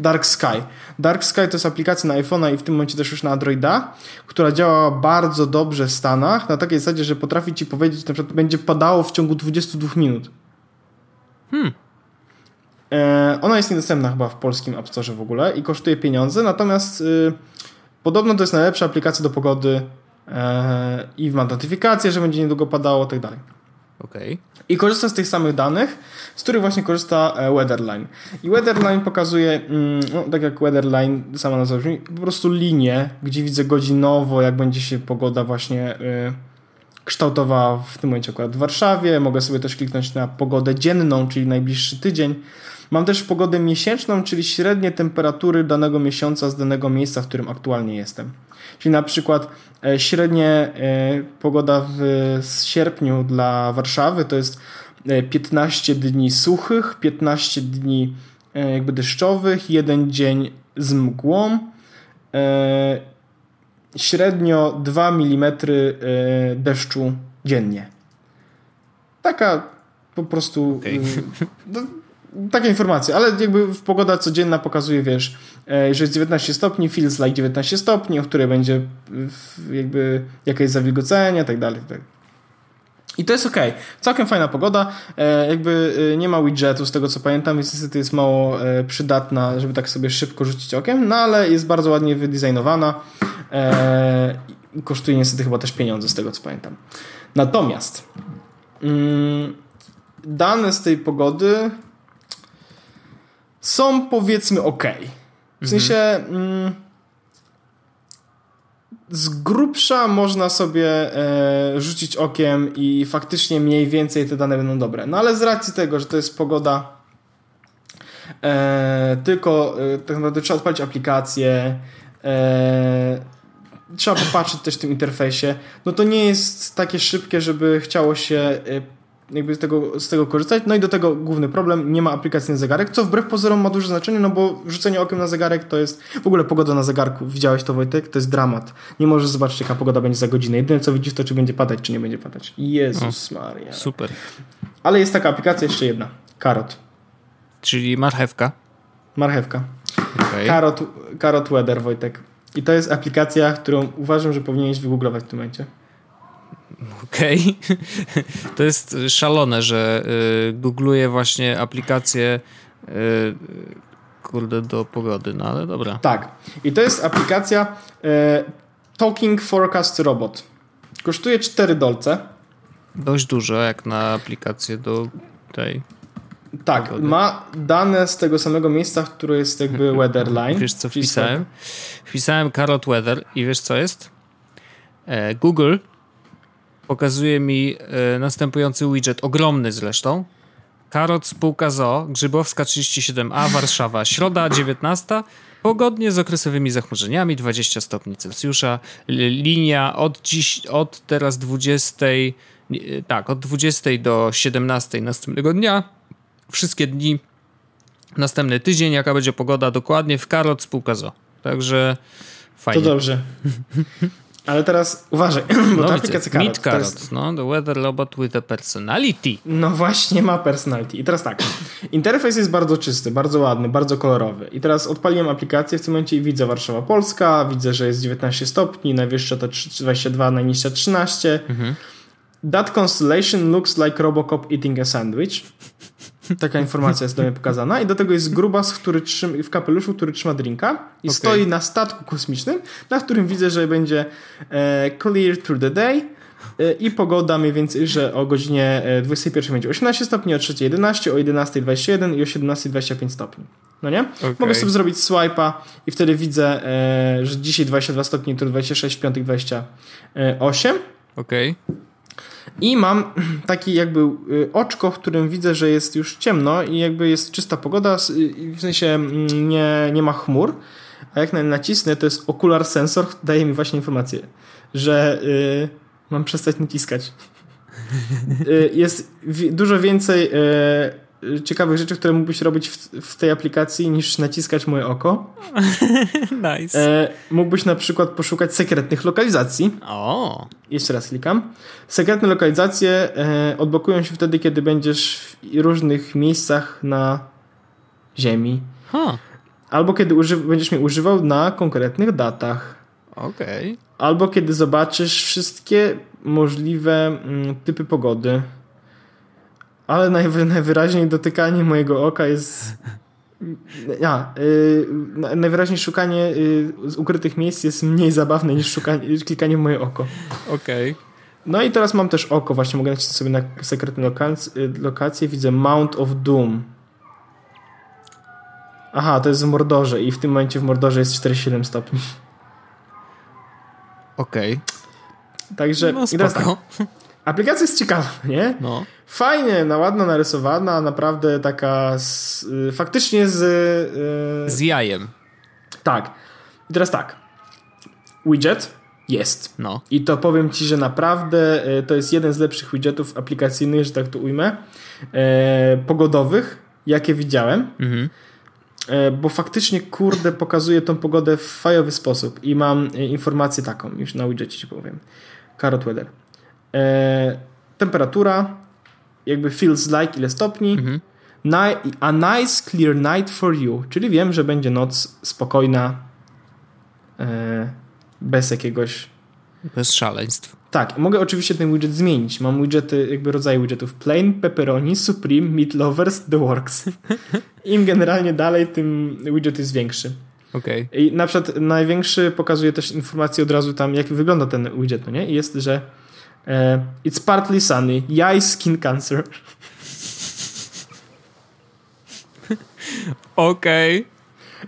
Dark Sky. Dark Sky to jest aplikacja na iPhone'a i w tym momencie też już na Androida, która działa bardzo dobrze w Stanach, na takiej zasadzie, że potrafi ci powiedzieć, na przykład będzie padało w ciągu 22 minut. Hmm. E, ona jest niedostępna chyba w polskim App Store w ogóle i kosztuje pieniądze, natomiast y, podobno to jest najlepsza aplikacja do pogody e, i ma notyfikacje, że będzie niedługo padało, tak dalej. Okej. Okay i korzysta z tych samych danych, z których właśnie korzysta e, Weatherline. I Weatherline pokazuje, mm, no, tak jak Weatherline sama nazwa brzmi, po prostu linię, gdzie widzę godzinowo, jak będzie się pogoda właśnie y, kształtowała w tym momencie akurat w Warszawie. Mogę sobie też kliknąć na pogodę dzienną, czyli najbliższy tydzień. Mam też pogodę miesięczną, czyli średnie temperatury danego miesiąca z danego miejsca, w którym aktualnie jestem. Czyli na przykład e, średnie e, pogoda w sierpniu dla Warszawy to jest 15 e, dni suchych, 15 dni jakby deszczowych, jeden dzień z mgłą, średnio 2 mm deszczu dziennie. Taka po prostu okay. no, takie informacje, ale jakby pogoda codzienna pokazuje, wiesz, e, że jest 19 stopni, feels like 19 stopni, o której będzie jakby jakieś zawilgocenie, tak dalej, tak i to jest ok. Całkiem fajna pogoda. E, jakby e, nie ma widgetu z tego co pamiętam, więc niestety jest mało przydatna, żeby tak sobie szybko rzucić okiem, no ale jest bardzo ładnie wydesignowana. kosztuje niestety chyba też pieniądze z tego co pamiętam. Natomiast mm, dane z tej pogody są powiedzmy ok. W sensie mm, z grubsza można sobie e, rzucić okiem i faktycznie mniej więcej te dane będą dobre. No ale z racji tego, że to jest pogoda e, tylko e, tak naprawdę trzeba odpalić aplikację e, trzeba popatrzeć też w tym interfejsie, no to nie jest takie szybkie, żeby chciało się e, jakby z tego, z tego korzystać. No i do tego główny problem, nie ma aplikacji na zegarek, co wbrew pozorom ma duże znaczenie, no bo rzucenie okiem na zegarek to jest w ogóle pogoda na zegarku. Widziałeś to Wojtek? To jest dramat. Nie możesz zobaczyć jaka pogoda będzie za godzinę. Jedyne co widzisz to czy będzie padać, czy nie będzie padać. Jezus o, Maria. Super. Ale jest taka aplikacja jeszcze jedna. Karot. Czyli marchewka. Marchewka. Okay. Karot, Karot Weather Wojtek. I to jest aplikacja, którą uważam, że powinieneś wygooglować w tym momencie. Okej. Okay. [LAUGHS] To jest szalone, że y, googluję właśnie aplikację kurde, do pogody, no ale dobra. Tak. I to jest aplikacja e, Talking Forecast Robot. Kosztuje 4 dolce. Dość dużo, jak na aplikację do tej. Tak, pogody. ma dane z tego samego miejsca, które jest jakby [LAUGHS] Weatherline. Wiesz co wpisałem? Wpisałem Carrot Weather i wiesz co jest? E, Google pokazuje mi e, następujący widget, ogromny zresztą. Karot spółka ZO, Grzybowska 37A, Warszawa, środa 19, pogodnie z okresowymi zachmurzeniami, 20 stopni Celsjusza, linia od dziś, od teraz 20, tak, od 20 do 17 następnego dnia, wszystkie dni, następny tydzień, jaka będzie pogoda dokładnie w Karot spółka ZO. Także fajnie. To dobrze. [LAUGHS] Ale teraz uważaj, [CLEARS THROAT] bo no, ta aplikacja Carrot, Meet Carrot, jest... no, the weather robot with a personality. No właśnie ma personality. I teraz tak, interfejs jest bardzo czysty, bardzo ładny, bardzo kolorowy. I teraz odpaliłem aplikację w tym momencie i widzę Warszawa Polska, widzę, że jest 19 stopni, najwyższa to 22, najniższa 13. Mhm. That constellation looks like Robocop eating a sandwich. Taka informacja jest do mnie pokazana. I do tego jest grubas, który trzyma, w kapeluszu, który trzyma drinka i okay. stoi na statku kosmicznym, na którym widzę, że będzie e, clear through the day e, i pogoda mniej więcej, że o godzinie 21 e, będzie 18 stopni, o 3 11, o 11 21 i o 17 25 stopni. No nie? Okay. Mogę sobie zrobić swipe'a i wtedy widzę, e, że dzisiaj 22 stopni, jutro 26, w piątek 28. Okej. Okay. I mam taki jakby y, oczko, w którym widzę, że jest już ciemno i jakby jest czysta pogoda, y, w sensie mm, nie, nie ma chmur. A jak nacisnę, to jest okular sensor, daje mi właśnie informację, że y, mam przestać naciskać. y, jest dużo więcej ciekawych rzeczy, które mógłbyś robić w, w tej aplikacji niż naciskać moje oko. [LAUGHS] nice. E, mógłbyś na przykład poszukać sekretnych lokalizacji. O. Jeszcze raz klikam. Sekretne lokalizacje e, odblokują się wtedy, kiedy będziesz w różnych miejscach na Ziemi. Huh. Albo kiedy będziesz mnie używał na konkretnych datach. Okej. Okay. Albo kiedy zobaczysz wszystkie możliwe mm, typy pogody ale najwy, najwyraźniej dotykanie mojego oka jest. Ja, yy, najwyraźniej szukanie yy, z ukrytych miejsc jest mniej zabawne niż szukanie, klikanie w moje oko. Okej. Okay. No i teraz mam też oko, właśnie mogę nacisnąć sobie na sekretne lokac y, lokacje. Widzę Mount of Doom. Aha, to jest w Mordorze i w tym momencie w Mordorze jest 47 stopni. Okej. Okay. Także no, spoko. Tak, aplikacja jest ciekawa, nie? No. Fajnie, na ładno narysowana, naprawdę taka z, y, faktycznie z... Y, z jajem. Tak. I teraz tak. Widget jest. No. I to powiem Ci, że naprawdę y, to jest jeden z lepszych widgetów aplikacyjnych, że tak to ujmę, pogodowych, jakie widziałem. Mhm. Bo faktycznie, kurde, pokazuje tą pogodę w fajowy sposób. I mam informację taką, już na widgetie Ci powiem. Carrot Weather. E, temperatura, jakby feels like ile stopni. Mhm. A nice clear night for you, czyli wiem, że będzie noc spokojna, e, bez jakiegoś. Bez szaleństw. Tak, mogę oczywiście ten widget zmienić. Mam widgety, jakby rodzaje widgetów plain, pepperoni, supreme, meat lovers, the works. [LAUGHS] Im generalnie dalej, tym widget jest większy. Okay. I na przykład największy pokazuje też informację od razu tam, jak wygląda ten widget, no nie? I jest, że it's partly sunny, yeah, skin cancer. [LAUGHS] Okej. Okay.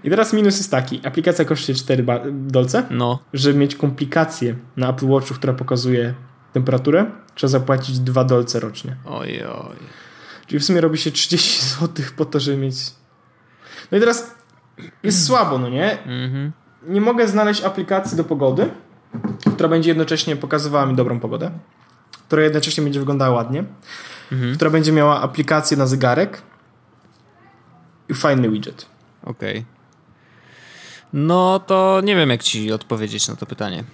I teraz minus jest taki. Aplikacja kosztuje 4 dolce. No. Żeby mieć komplikację na Apple Watchu, która pokazuje temperaturę, trzeba zapłacić 2 dolce rocznie. Oj, oj. Czyli w sumie robi się 30 [LAUGHS] zł po to, żeby mieć... No i teraz jest słabo, no nie? Mhm. Nie mogę znaleźć aplikacji do pogody, która będzie jednocześnie pokazywała mi dobrą pogodę, która jednocześnie będzie wyglądała ładnie, mhm. która będzie miała aplikację na zegarek i fajny widget. Okej. Okay. No to nie wiem, jak ci odpowiedzieć na to pytanie.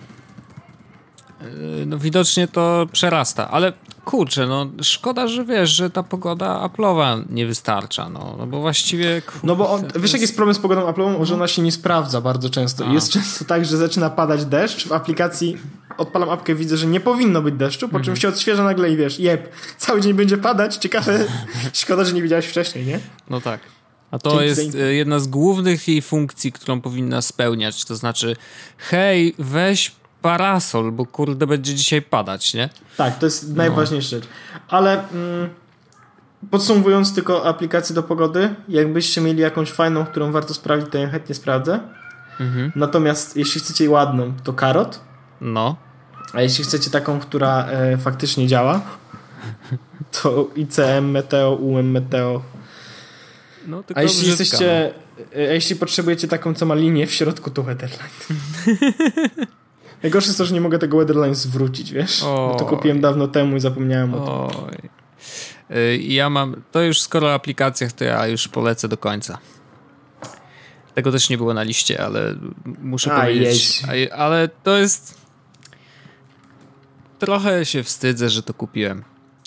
Yy, no widocznie to przerasta, ale kurczę, no szkoda, że wiesz, że ta pogoda Apple'owa nie wystarcza, no, no bo właściwie... Kurczę, no bo on, wiesz jest... jaki jest problem z pogodą Apple'ową? Że ona się nie sprawdza bardzo często. A. Jest często tak, że zaczyna padać deszcz w aplikacji odpalam apkę, widzę, że nie powinno być deszczu, po czym mhm. się odświeża nagle i wiesz, jeb, cały dzień będzie padać, ciekawe, [LAUGHS] szkoda, że nie widziałeś wcześniej, nie? No tak. A to jest e, jedna z głównych jej funkcji, którą powinna spełniać. To znaczy, hej, weź parasol, bo kurde będzie dzisiaj padać, nie? Tak, to jest najważniejsza no. rzecz. Ale mm, podsumowując tylko aplikację do pogody, jakbyście mieli jakąś fajną, którą warto sprawdzić, to ja chętnie sprawdzę. Mhm. Natomiast jeśli chcecie ładną, to karot. No. A jeśli chcecie taką, która e, faktycznie działa, to [LAUGHS] ICM Meteo, UM Meteo. No, a jeśli brzydka, jesteście, no. a jeśli potrzebujecie taką, co ma linię w środku, to Weatherline. [LAUGHS] Najgorsze jest to, że nie mogę tego Weatherline zwrócić, wiesz? Bo to kupiłem dawno temu i zapomniałem o tym. Y, ja mam, to już skoro o aplikacjach, to ja już polecę do końca. Tego też nie było na liście, ale muszę a, powiedzieć. A, ale to jest. Trochę się wstydzę, że to kupiłem.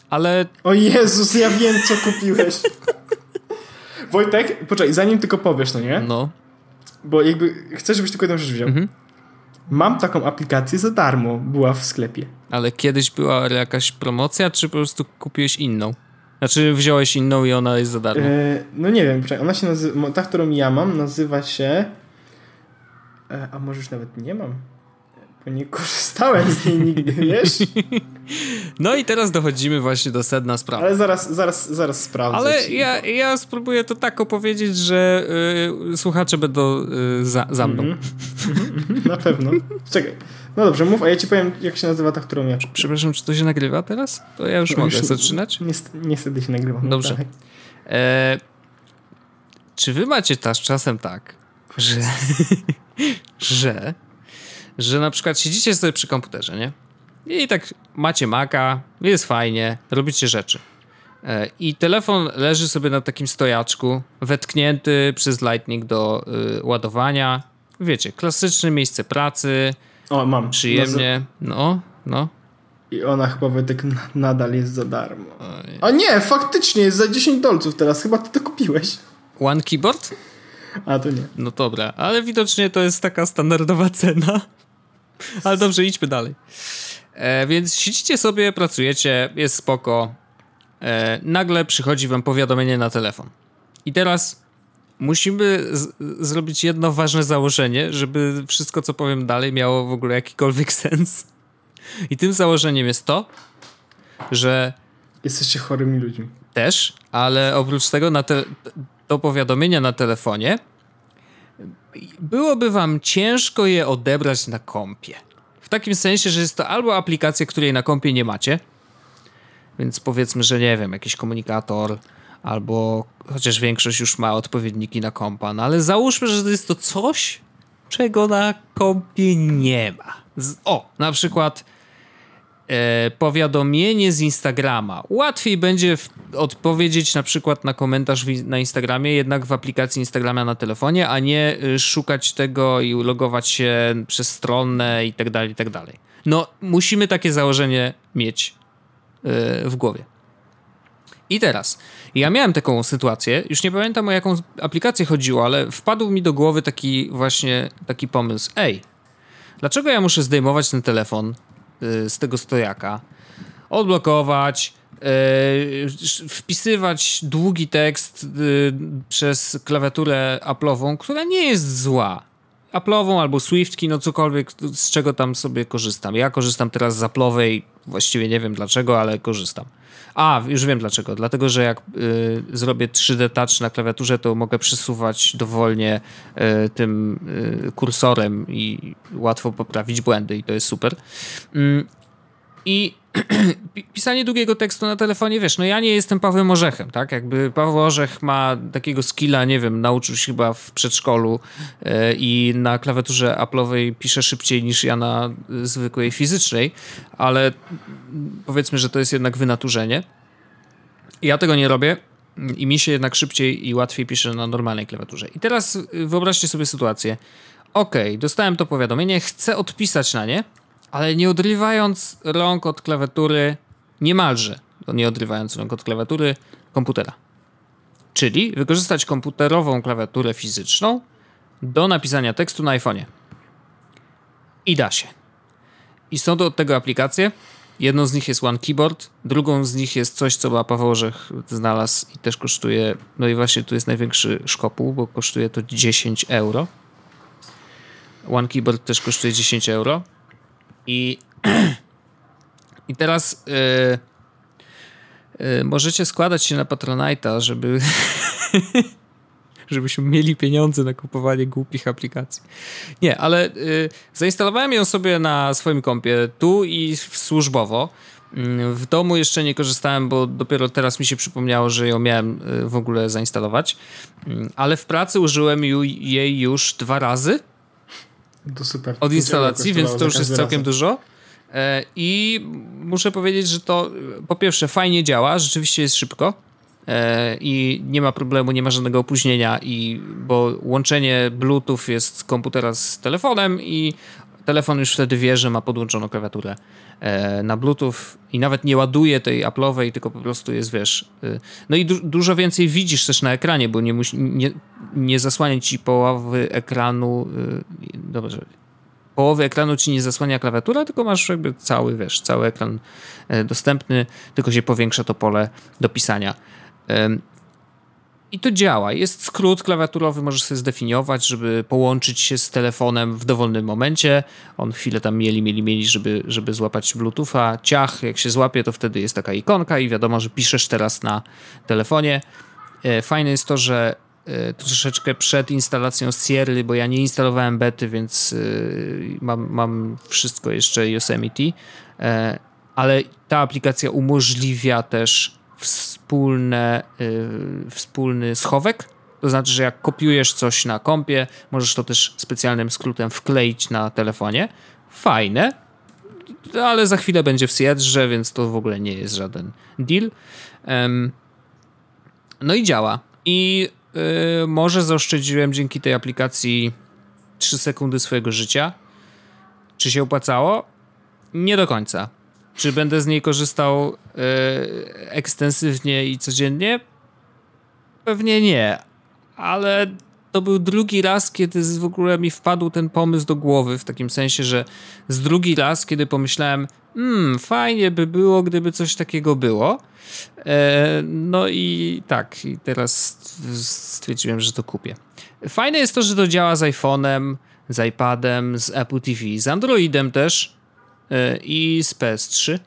Ale. O Jezus, ja wiem, co kupiłeś. [LAUGHS] Wojtek, poczekaj, zanim tylko powiesz, no nie? No. Bo jakby chcę, żebyś tylko jedną rzecz wziął. Mhm. Mam taką aplikację za darmo, była w sklepie. Ale kiedyś była jakaś promocja, czy po prostu kupiłeś inną? Znaczy wziąłeś inną i ona jest za darmo? E, no nie wiem, ona się nazywa, ta, którą ja mam, nazywa się e, a może już nawet nie mam bo nie korzystałem z niej nigdy, wiesz? [LAUGHS] No i teraz dochodzimy właśnie do sedna sprawy. Ale zaraz, zaraz, zaraz sprawdzę. Ale ja, ja spróbuję to tak opowiedzieć, że y, słuchacze będą y, za, za mną. Mm -hmm. Na pewno. Czekaj. No dobrze, mów, a ja ci powiem, jak się nazywa ta, którą ja. Przepraszam, czy to się nagrywa teraz? To ja już no, mogę już, zaczynać? Niestety, niestety się nagrywa. Dobrze. E, czy wy macie też czasem tak, że, [LAUGHS] że że na przykład siedzicie sobie przy komputerze, nie? I tak macie Maca, jest fajnie, robicie rzeczy. E, I telefon leży sobie na takim stojaczku, wetknięty przez Lightning do y, ładowania. Wiecie, klasyczne miejsce pracy. O, mam. Przyjemnie. No, no. I ona chyba Wojtek nadal jest za darmo. A nie, faktycznie jest za 10 dolców teraz. Chyba ty to kupiłeś. One keyboard? A to nie. No dobra, ale widocznie to jest taka standardowa cena. Ale dobrze, idźmy dalej. E, więc siedzicie sobie, pracujecie, jest spoko. E, nagle przychodzi wam powiadomienie na telefon. I teraz musimy zrobić jedno ważne założenie, żeby wszystko, co powiem dalej, miało w ogóle jakikolwiek [LAUGHS] sens. I tym założeniem jest to, że. Jesteście chorymi ludźmi. Też, ale oprócz tego na te, to powiadomienia na telefonie byłoby wam ciężko je odebrać na kompie. W takim sensie, że jest to albo aplikacja, której na kompie nie macie, więc powiedzmy, że nie wiem, jakiś komunikator, albo chociaż większość już ma odpowiedniki na kompa, no ale załóżmy, że to jest to coś, czego na kompie nie ma. Z, o, na przykład e, powiadomienie z Instagrama. Łatwiej będzie w, odpowiedzieć na przykład na komentarz w, na Instagramie, jednak w aplikacji Instagrama na telefonie, a nie y, szukać tego i logować się przez stronę i tak dalej, i tak dalej. No, musimy takie założenie mieć y, w głowie. I teraz, ja miałem taką sytuację, już nie pamiętam o jaką aplikację chodziło, ale wpadł mi do głowy taki właśnie taki pomysł. Ej, dlaczego ja muszę zdejmować ten telefon z tego stojaka, odblokować, y, wpisywać długi tekst y, przez klawiaturę Apple'ową, która nie jest zła. Apple'ową albo Swiftki, no cokolwiek, z czego tam sobie korzystam. Ja korzystam teraz z Apple'owej, właściwie nie wiem dlaczego, ale korzystam. A, już wiem dlaczego. Dlatego, że jak y, zrobię 3D touch na klawiaturze, to mogę przesuwać dowolnie y, tym y, kursorem i łatwo poprawić błędy i to jest super. I [CLEARS THROAT] pisanie długiego tekstu na telefonie, wiesz, no ja nie jestem Pawłem Orzechem, tak? Jakby Paweł Orzech ma takiego skilla, nie wiem, nauczył się chyba w przedszkolu yy, i na klawiaturze Apple'owej pisze szybciej niż ja na zwykłej fizycznej, ale powiedzmy, że to jest jednak wynaturzenie. Ja tego nie robię i mi się jednak szybciej i łatwiej pisze na normalnej klawiaturze. I teraz wyobraźcie sobie sytuację. Ok, dostałem to powiadomienie, chcę odpisać na nie, ale nie odrywając rąk od klawiatury, niemalże nie odrywając rąk od klawiatury komputera. Czyli wykorzystać komputerową klawiaturę fizyczną do napisania tekstu na iPhone'ie. I da się. I są do tego aplikacje, Jedną z nich jest One Keyboard, drugą z nich jest coś, co Paweł Orzech znalazł i też kosztuje, no i właśnie tu jest największy szkopuł, bo kosztuje to 10 euro. One Keyboard też kosztuje 10 euro. I, [CLEARS THROAT] i teraz yy, yy, możecie składać się na Patronite'a, żeby [LAUGHS] żebyśmy mieli pieniądze na kupowanie głupich aplikacji. Nie, ale y, zainstalowałem ją sobie na swoim kompie tu i służbowo. Mm, w domu jeszcze nie korzystałem, bo dopiero teraz mi się przypomniało, że ją miałem y, w ogóle zainstalować. Mm, ale w pracy użyłem jej już dwa razy. To super. Od instalacji, więc to już jest całkiem razem. dużo. E, I muszę powiedzieć, że to po pierwsze fajnie działa, rzeczywiście jest szybko E, i nie ma problemu, nie ma żadnego opóźnienia, i, bo łączenie Bluetooth jest z komputera z telefonem i telefon już wtedy wie, że ma podłączoną klawiaturę na Bluetooth i nawet nie ładuje tej Apple'owej, tylko po prostu jest, wiesz... E, no i du dużo więcej widzisz też na ekranie, bo nie, nie, nie zasłania ci połowy ekranu... Dobrze, połowy ekranu ci nie zasłania klawiatura, tylko masz jakby cały, wiesz, cały ekran dostępny, tylko się powiększa to pole do pisania. I to działa. Jest skrót klawiaturowy, możesz sobie zdefiniować, żeby połączyć się z telefonem w dowolnym momencie. On chwilę tam mieli, mieli, mieli, żeby, żeby złapać Bluetootha. Ciach, jak się złapie, to wtedy jest taka ikonka i wiadomo, że piszesz teraz na telefonie. E, fajne jest to, że e, troszeczkę przed instalacją Sierra, bo ja nie instalowałem bety, więc e, mam, mam wszystko jeszcze Yosemite, ale ta aplikacja umożliwia też wspólne, yy, wspólny schowek. To znaczy, że jak kopiujesz coś na kompie, możesz to też specjalnym skrótem wkleić na telefonie. Fajne, ale za chwilę będzie w Seattle'ze, więc to w ogóle nie jest żaden deal. Um, no i działa. I yy, może zaoszczędziłem dzięki tej aplikacji 3 sekundy swojego życia. Czy się opłacało? Nie do końca. Czy będę z niej korzystał e, ekstensywnie i codziennie? Pewnie nie, ale to był drugi raz, kiedy w ogóle mi wpadł ten pomysł do głowy, w takim sensie, że z drugi raz, kiedy pomyślałem, hmm, fajnie by było, gdyby coś takiego było. E, no i tak, i teraz stwierdziłem, że to kupię. Fajne jest to, że to działa z iPhone'em, z iPadem, z Apple TV, z Androidem też. E, i z PS3.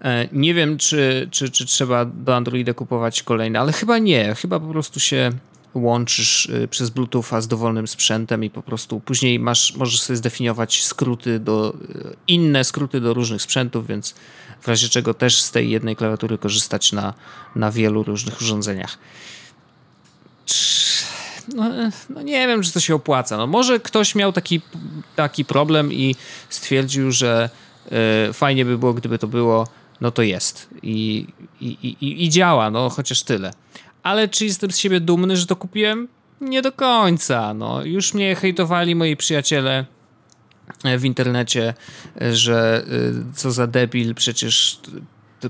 E, nie wiem, czy, czy, czy trzeba do Androida kupować kolejne, ale chyba nie. Chyba po prostu się łączysz e, przez Bluetootha z dowolnym sprzętem i po prostu później masz, możesz sobie zdefiniować skróty do, inne skróty do różnych sprzętów, więc w razie czego też z tej jednej klawiatury korzystać na, na wielu różnych urządzeniach. No, no, nie wiem, czy to się opłaca. No, może ktoś miał taki, taki problem i stwierdził, że y, fajnie by było, gdyby to było, no to jest. I, i, i, i działa, no chociaż tyle. Ale czy jestem z siebie dumny, że to kupiłem? Nie do końca. No, już mnie hejtowali moi przyjaciele e, w internecie, e, że co za debil, przecież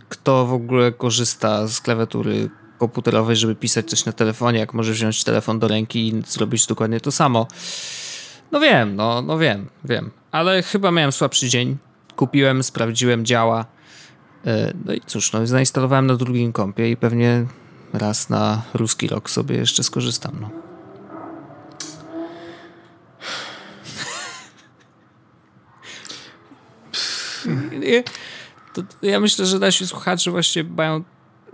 kto w ogóle korzysta z klawiatury komputerowej, żeby pisać coś na telefonie, jak może wziąć telefon do ręki i zrobić dokładnie to samo. No wiem, no, no wiem, wiem. Ale chyba miałem słabszy dzień. Kupiłem, sprawdziłem, działa. E, no i cóż, no zainstalowałem na drugim kompie i pewnie raz na ruski rok sobie jeszcze skorzystam, no. To ja myślę, że nasi słuchacze właśnie mają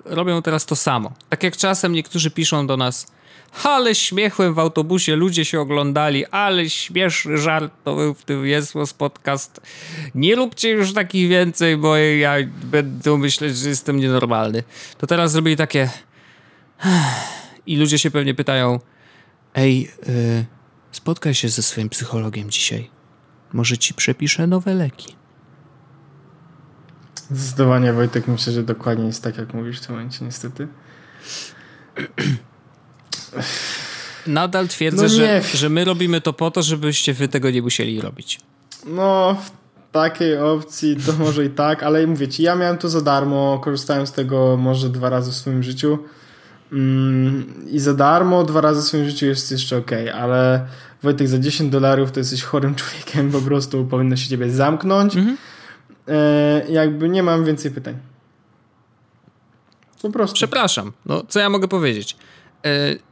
robią teraz to samo. Tak jak czasem niektórzy piszą do nas, ale śmiechłem w autobusie, ludzie się oglądali, ale śmieszny żart to w tym Jesłos podcast. Nie lubcie już takich więcej, bo ja będę myśleć, że jestem nienormalny. To teraz zrobili takie [SIGHS] i ludzie się pewnie pytają ej, yy, spotkaj się ze swoim psychologiem dzisiaj. Może ci przepiszę nowe leki. Zdecydowanie Wojtek myślę, że dokładnie jest tak, jak mówisz w tym momencie, niestety. Nadal twierdzę, no że, że my robimy to po to, żebyście wy tego nie musieli robić. No, w takiej opcji to może i tak, ale mówię ci, ja miałem to za darmo, korzystałem z tego może dwa razy w swoim życiu. Mm, I za darmo dwa razy w swoim życiu jest jeszcze ok, ale Wojtek za 10 dolarów to jesteś chorym [LAUGHS] człowiekiem, po prostu powinno się ciebie zamknąć. Mhm jakby nie mam więcej pytań. Po prostu. Przepraszam, no co ja mogę powiedzieć?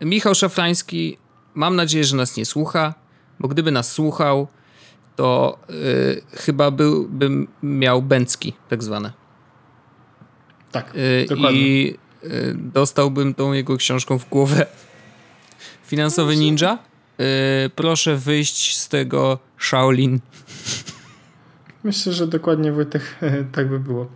E, Michał Szafrański, mam nadzieję, że nas nie słucha, bo gdyby nas słuchał, to e, chyba byłbym miał bęcki, tak zwane. Tak, E, dokładnie. I e, dostałbym tą jego książką w głowę. Finansowy ninja. E, proszę wyjść z tego Shaolin. Myślę, że dokładnie Wojtek [LAUGHS] tak by było.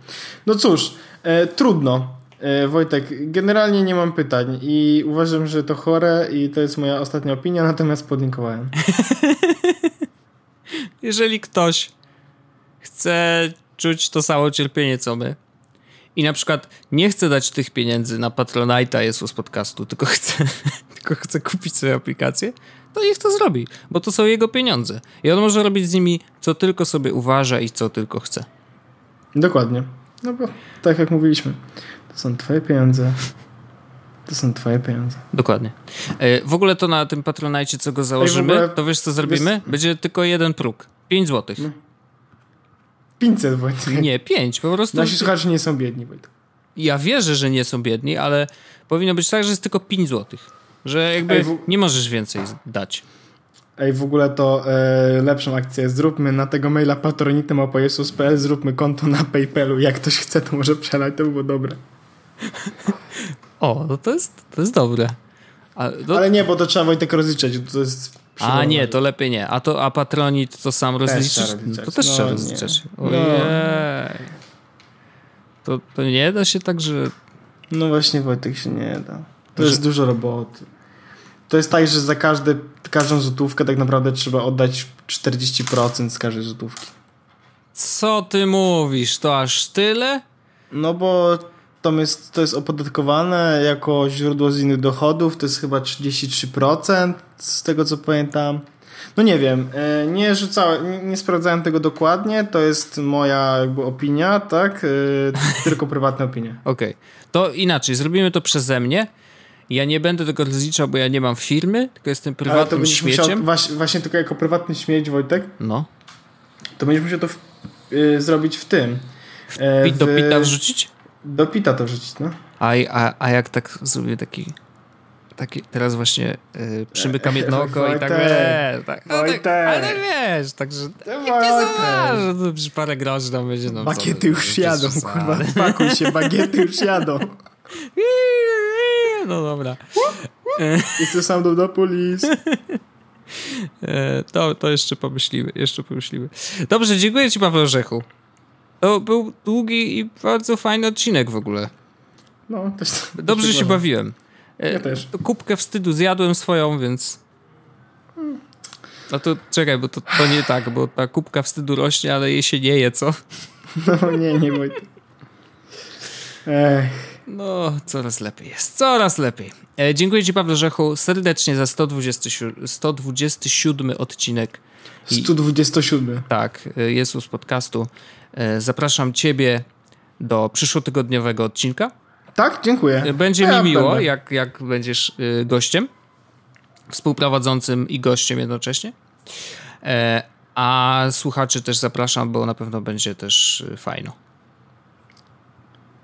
No cóż, e, trudno. E, Wojtek, generalnie nie mam pytań i uważam, że to chore i to jest moja ostatnia opinia, natomiast podlinkowałem. [LAUGHS] Jeżeli ktoś chce czuć to samo cierpienie, co my, i na przykład nie chce dać tych pieniędzy na Patronite'a Jesus Podcastu, tylko chce, [LAUGHS] tylko chce kupić sobie aplikację, to niech to zrobi, bo to są jego pieniądze. I on może robić z nimi, co tylko sobie uważa i co tylko chce. Dokładnie. No bo tak jak mówiliśmy, to są twoje pieniądze. To są twoje pieniądze. Dokładnie. E, W ogóle to na tym Patronite, co go założymy, ogóle- to wiesz co zrobimy? wiesz- Będzie tylko jeden próg. 5 złotych. 500 Wojtek. Nie, 5. Po prostu Nasi słuchacze nie są biedni, Wojtek. ja wierzę, że nie są biedni, ale powinno być tak, że jest tylko 5 złotych. Że jakby Ej, w- nie możesz więcej dać. Ej, w ogóle to e, lepszą akcję zróbmy na tego maila patronitymałpajesus.pl zróbmy konto na Paypalu. Jak ktoś chce, to może przelać, to by było dobre. O, no to jest, to jest dobre. A, no, Ale nie, bo to trzeba Wojtek rozliczać. To jest a nie, to lepiej nie. A to a Patronit to sam rozliczysz? rozliczać. To też No, trzeba rozliczać. No. Ojej. To, to nie da się tak, że No właśnie Wojtek się nie da. To Że- jest dużo roboty. To jest tak, że za każde, każdą złotówkę tak naprawdę trzeba oddać 40% z każdej złotówki. co ty mówisz? To aż tyle? No bo tam jest, to jest opodatkowane jako źródło z innych dochodów, to jest chyba 33% z tego co pamiętam. No nie wiem, e, nie rzucałem, nie, sprawdzałem tego dokładnie, to jest moja jakby opinia, tak? E, Tylko prywatna opinia. [LAUGHS] Okej. To inaczej, zrobimy to przeze mnie. Ja nie będę tego rozliczał, bo ja nie mam firmy, tylko jestem Ale to prywatnym śmieciem. musiał, właśnie, właśnie tylko jako prywatny śmieć, Wojtek, No. to będziesz musiał to w, y, zrobić w tym. E, Pit do w- pita wrzucić? Do pita to wrzucić, no. A, a, a jak tak zrobię taki. taki teraz właśnie y, przymykam jedno oko i tak wiesz, tak, no, tak, ale wiesz, także nie zauważę, to parę groszy tam będzie. No, Bagiety już bez jadą, kurwa, [LAUGHS] pakuj się, bagiety już jadą. [LAUGHS] No dobra. Sound of the police. To, to jeszcze pomyślimy, jeszcze pomyślimy. Dobrze, dziękuję ci Paweł Orzechu. To był długi i bardzo fajny odcinek w ogóle. No, też, Dobrze też się tak bawiłem. E, Ja też. Kubkę wstydu zjadłem swoją, więc... No to czekaj, bo to, to nie tak, bo ta kubka wstydu rośnie, ale jej się nie je, co? [LAUGHS] No nie, nie Wojtek. Ech, No, coraz lepiej jest, coraz lepiej. E, dziękuję ci Paweł Orzechu serdecznie za 127, 127 odcinek. I- 127. Tak, y, Jezus podcastu. E, Zapraszam ciebie do przyszłotygodniowego odcinka. Tak? Dziękuję. E, Będzie Ja mi miło, będę. jak, jak będziesz y, gościem, współprowadzącym i gościem jednocześnie. E, A słuchaczy też zapraszam, bo na pewno będzie też fajno.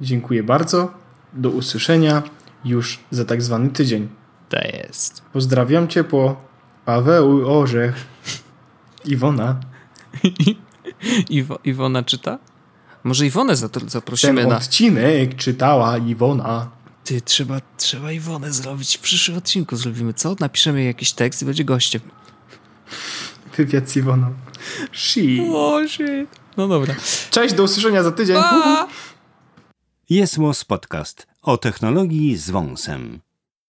Dziękuję bardzo. Do usłyszenia już za tak zwany tydzień. To jest. Pozdrawiam ciepło. Paweł Orzech. Iwona. [LAUGHS] Iwo, Iwona czyta? Może Iwonę zaprosimy Ten na... odcinek czytała Iwona. Ty, trzeba, trzeba Iwonę zrobić w przyszłym odcinku. Zrobimy co? Napiszemy jakiś tekst i będzie gościem. Wywiad z Iwoną. She. O, shit. No dobra. Cześć, do usłyszenia za tydzień. Pa! Jest Podcast o technologii z wąsem.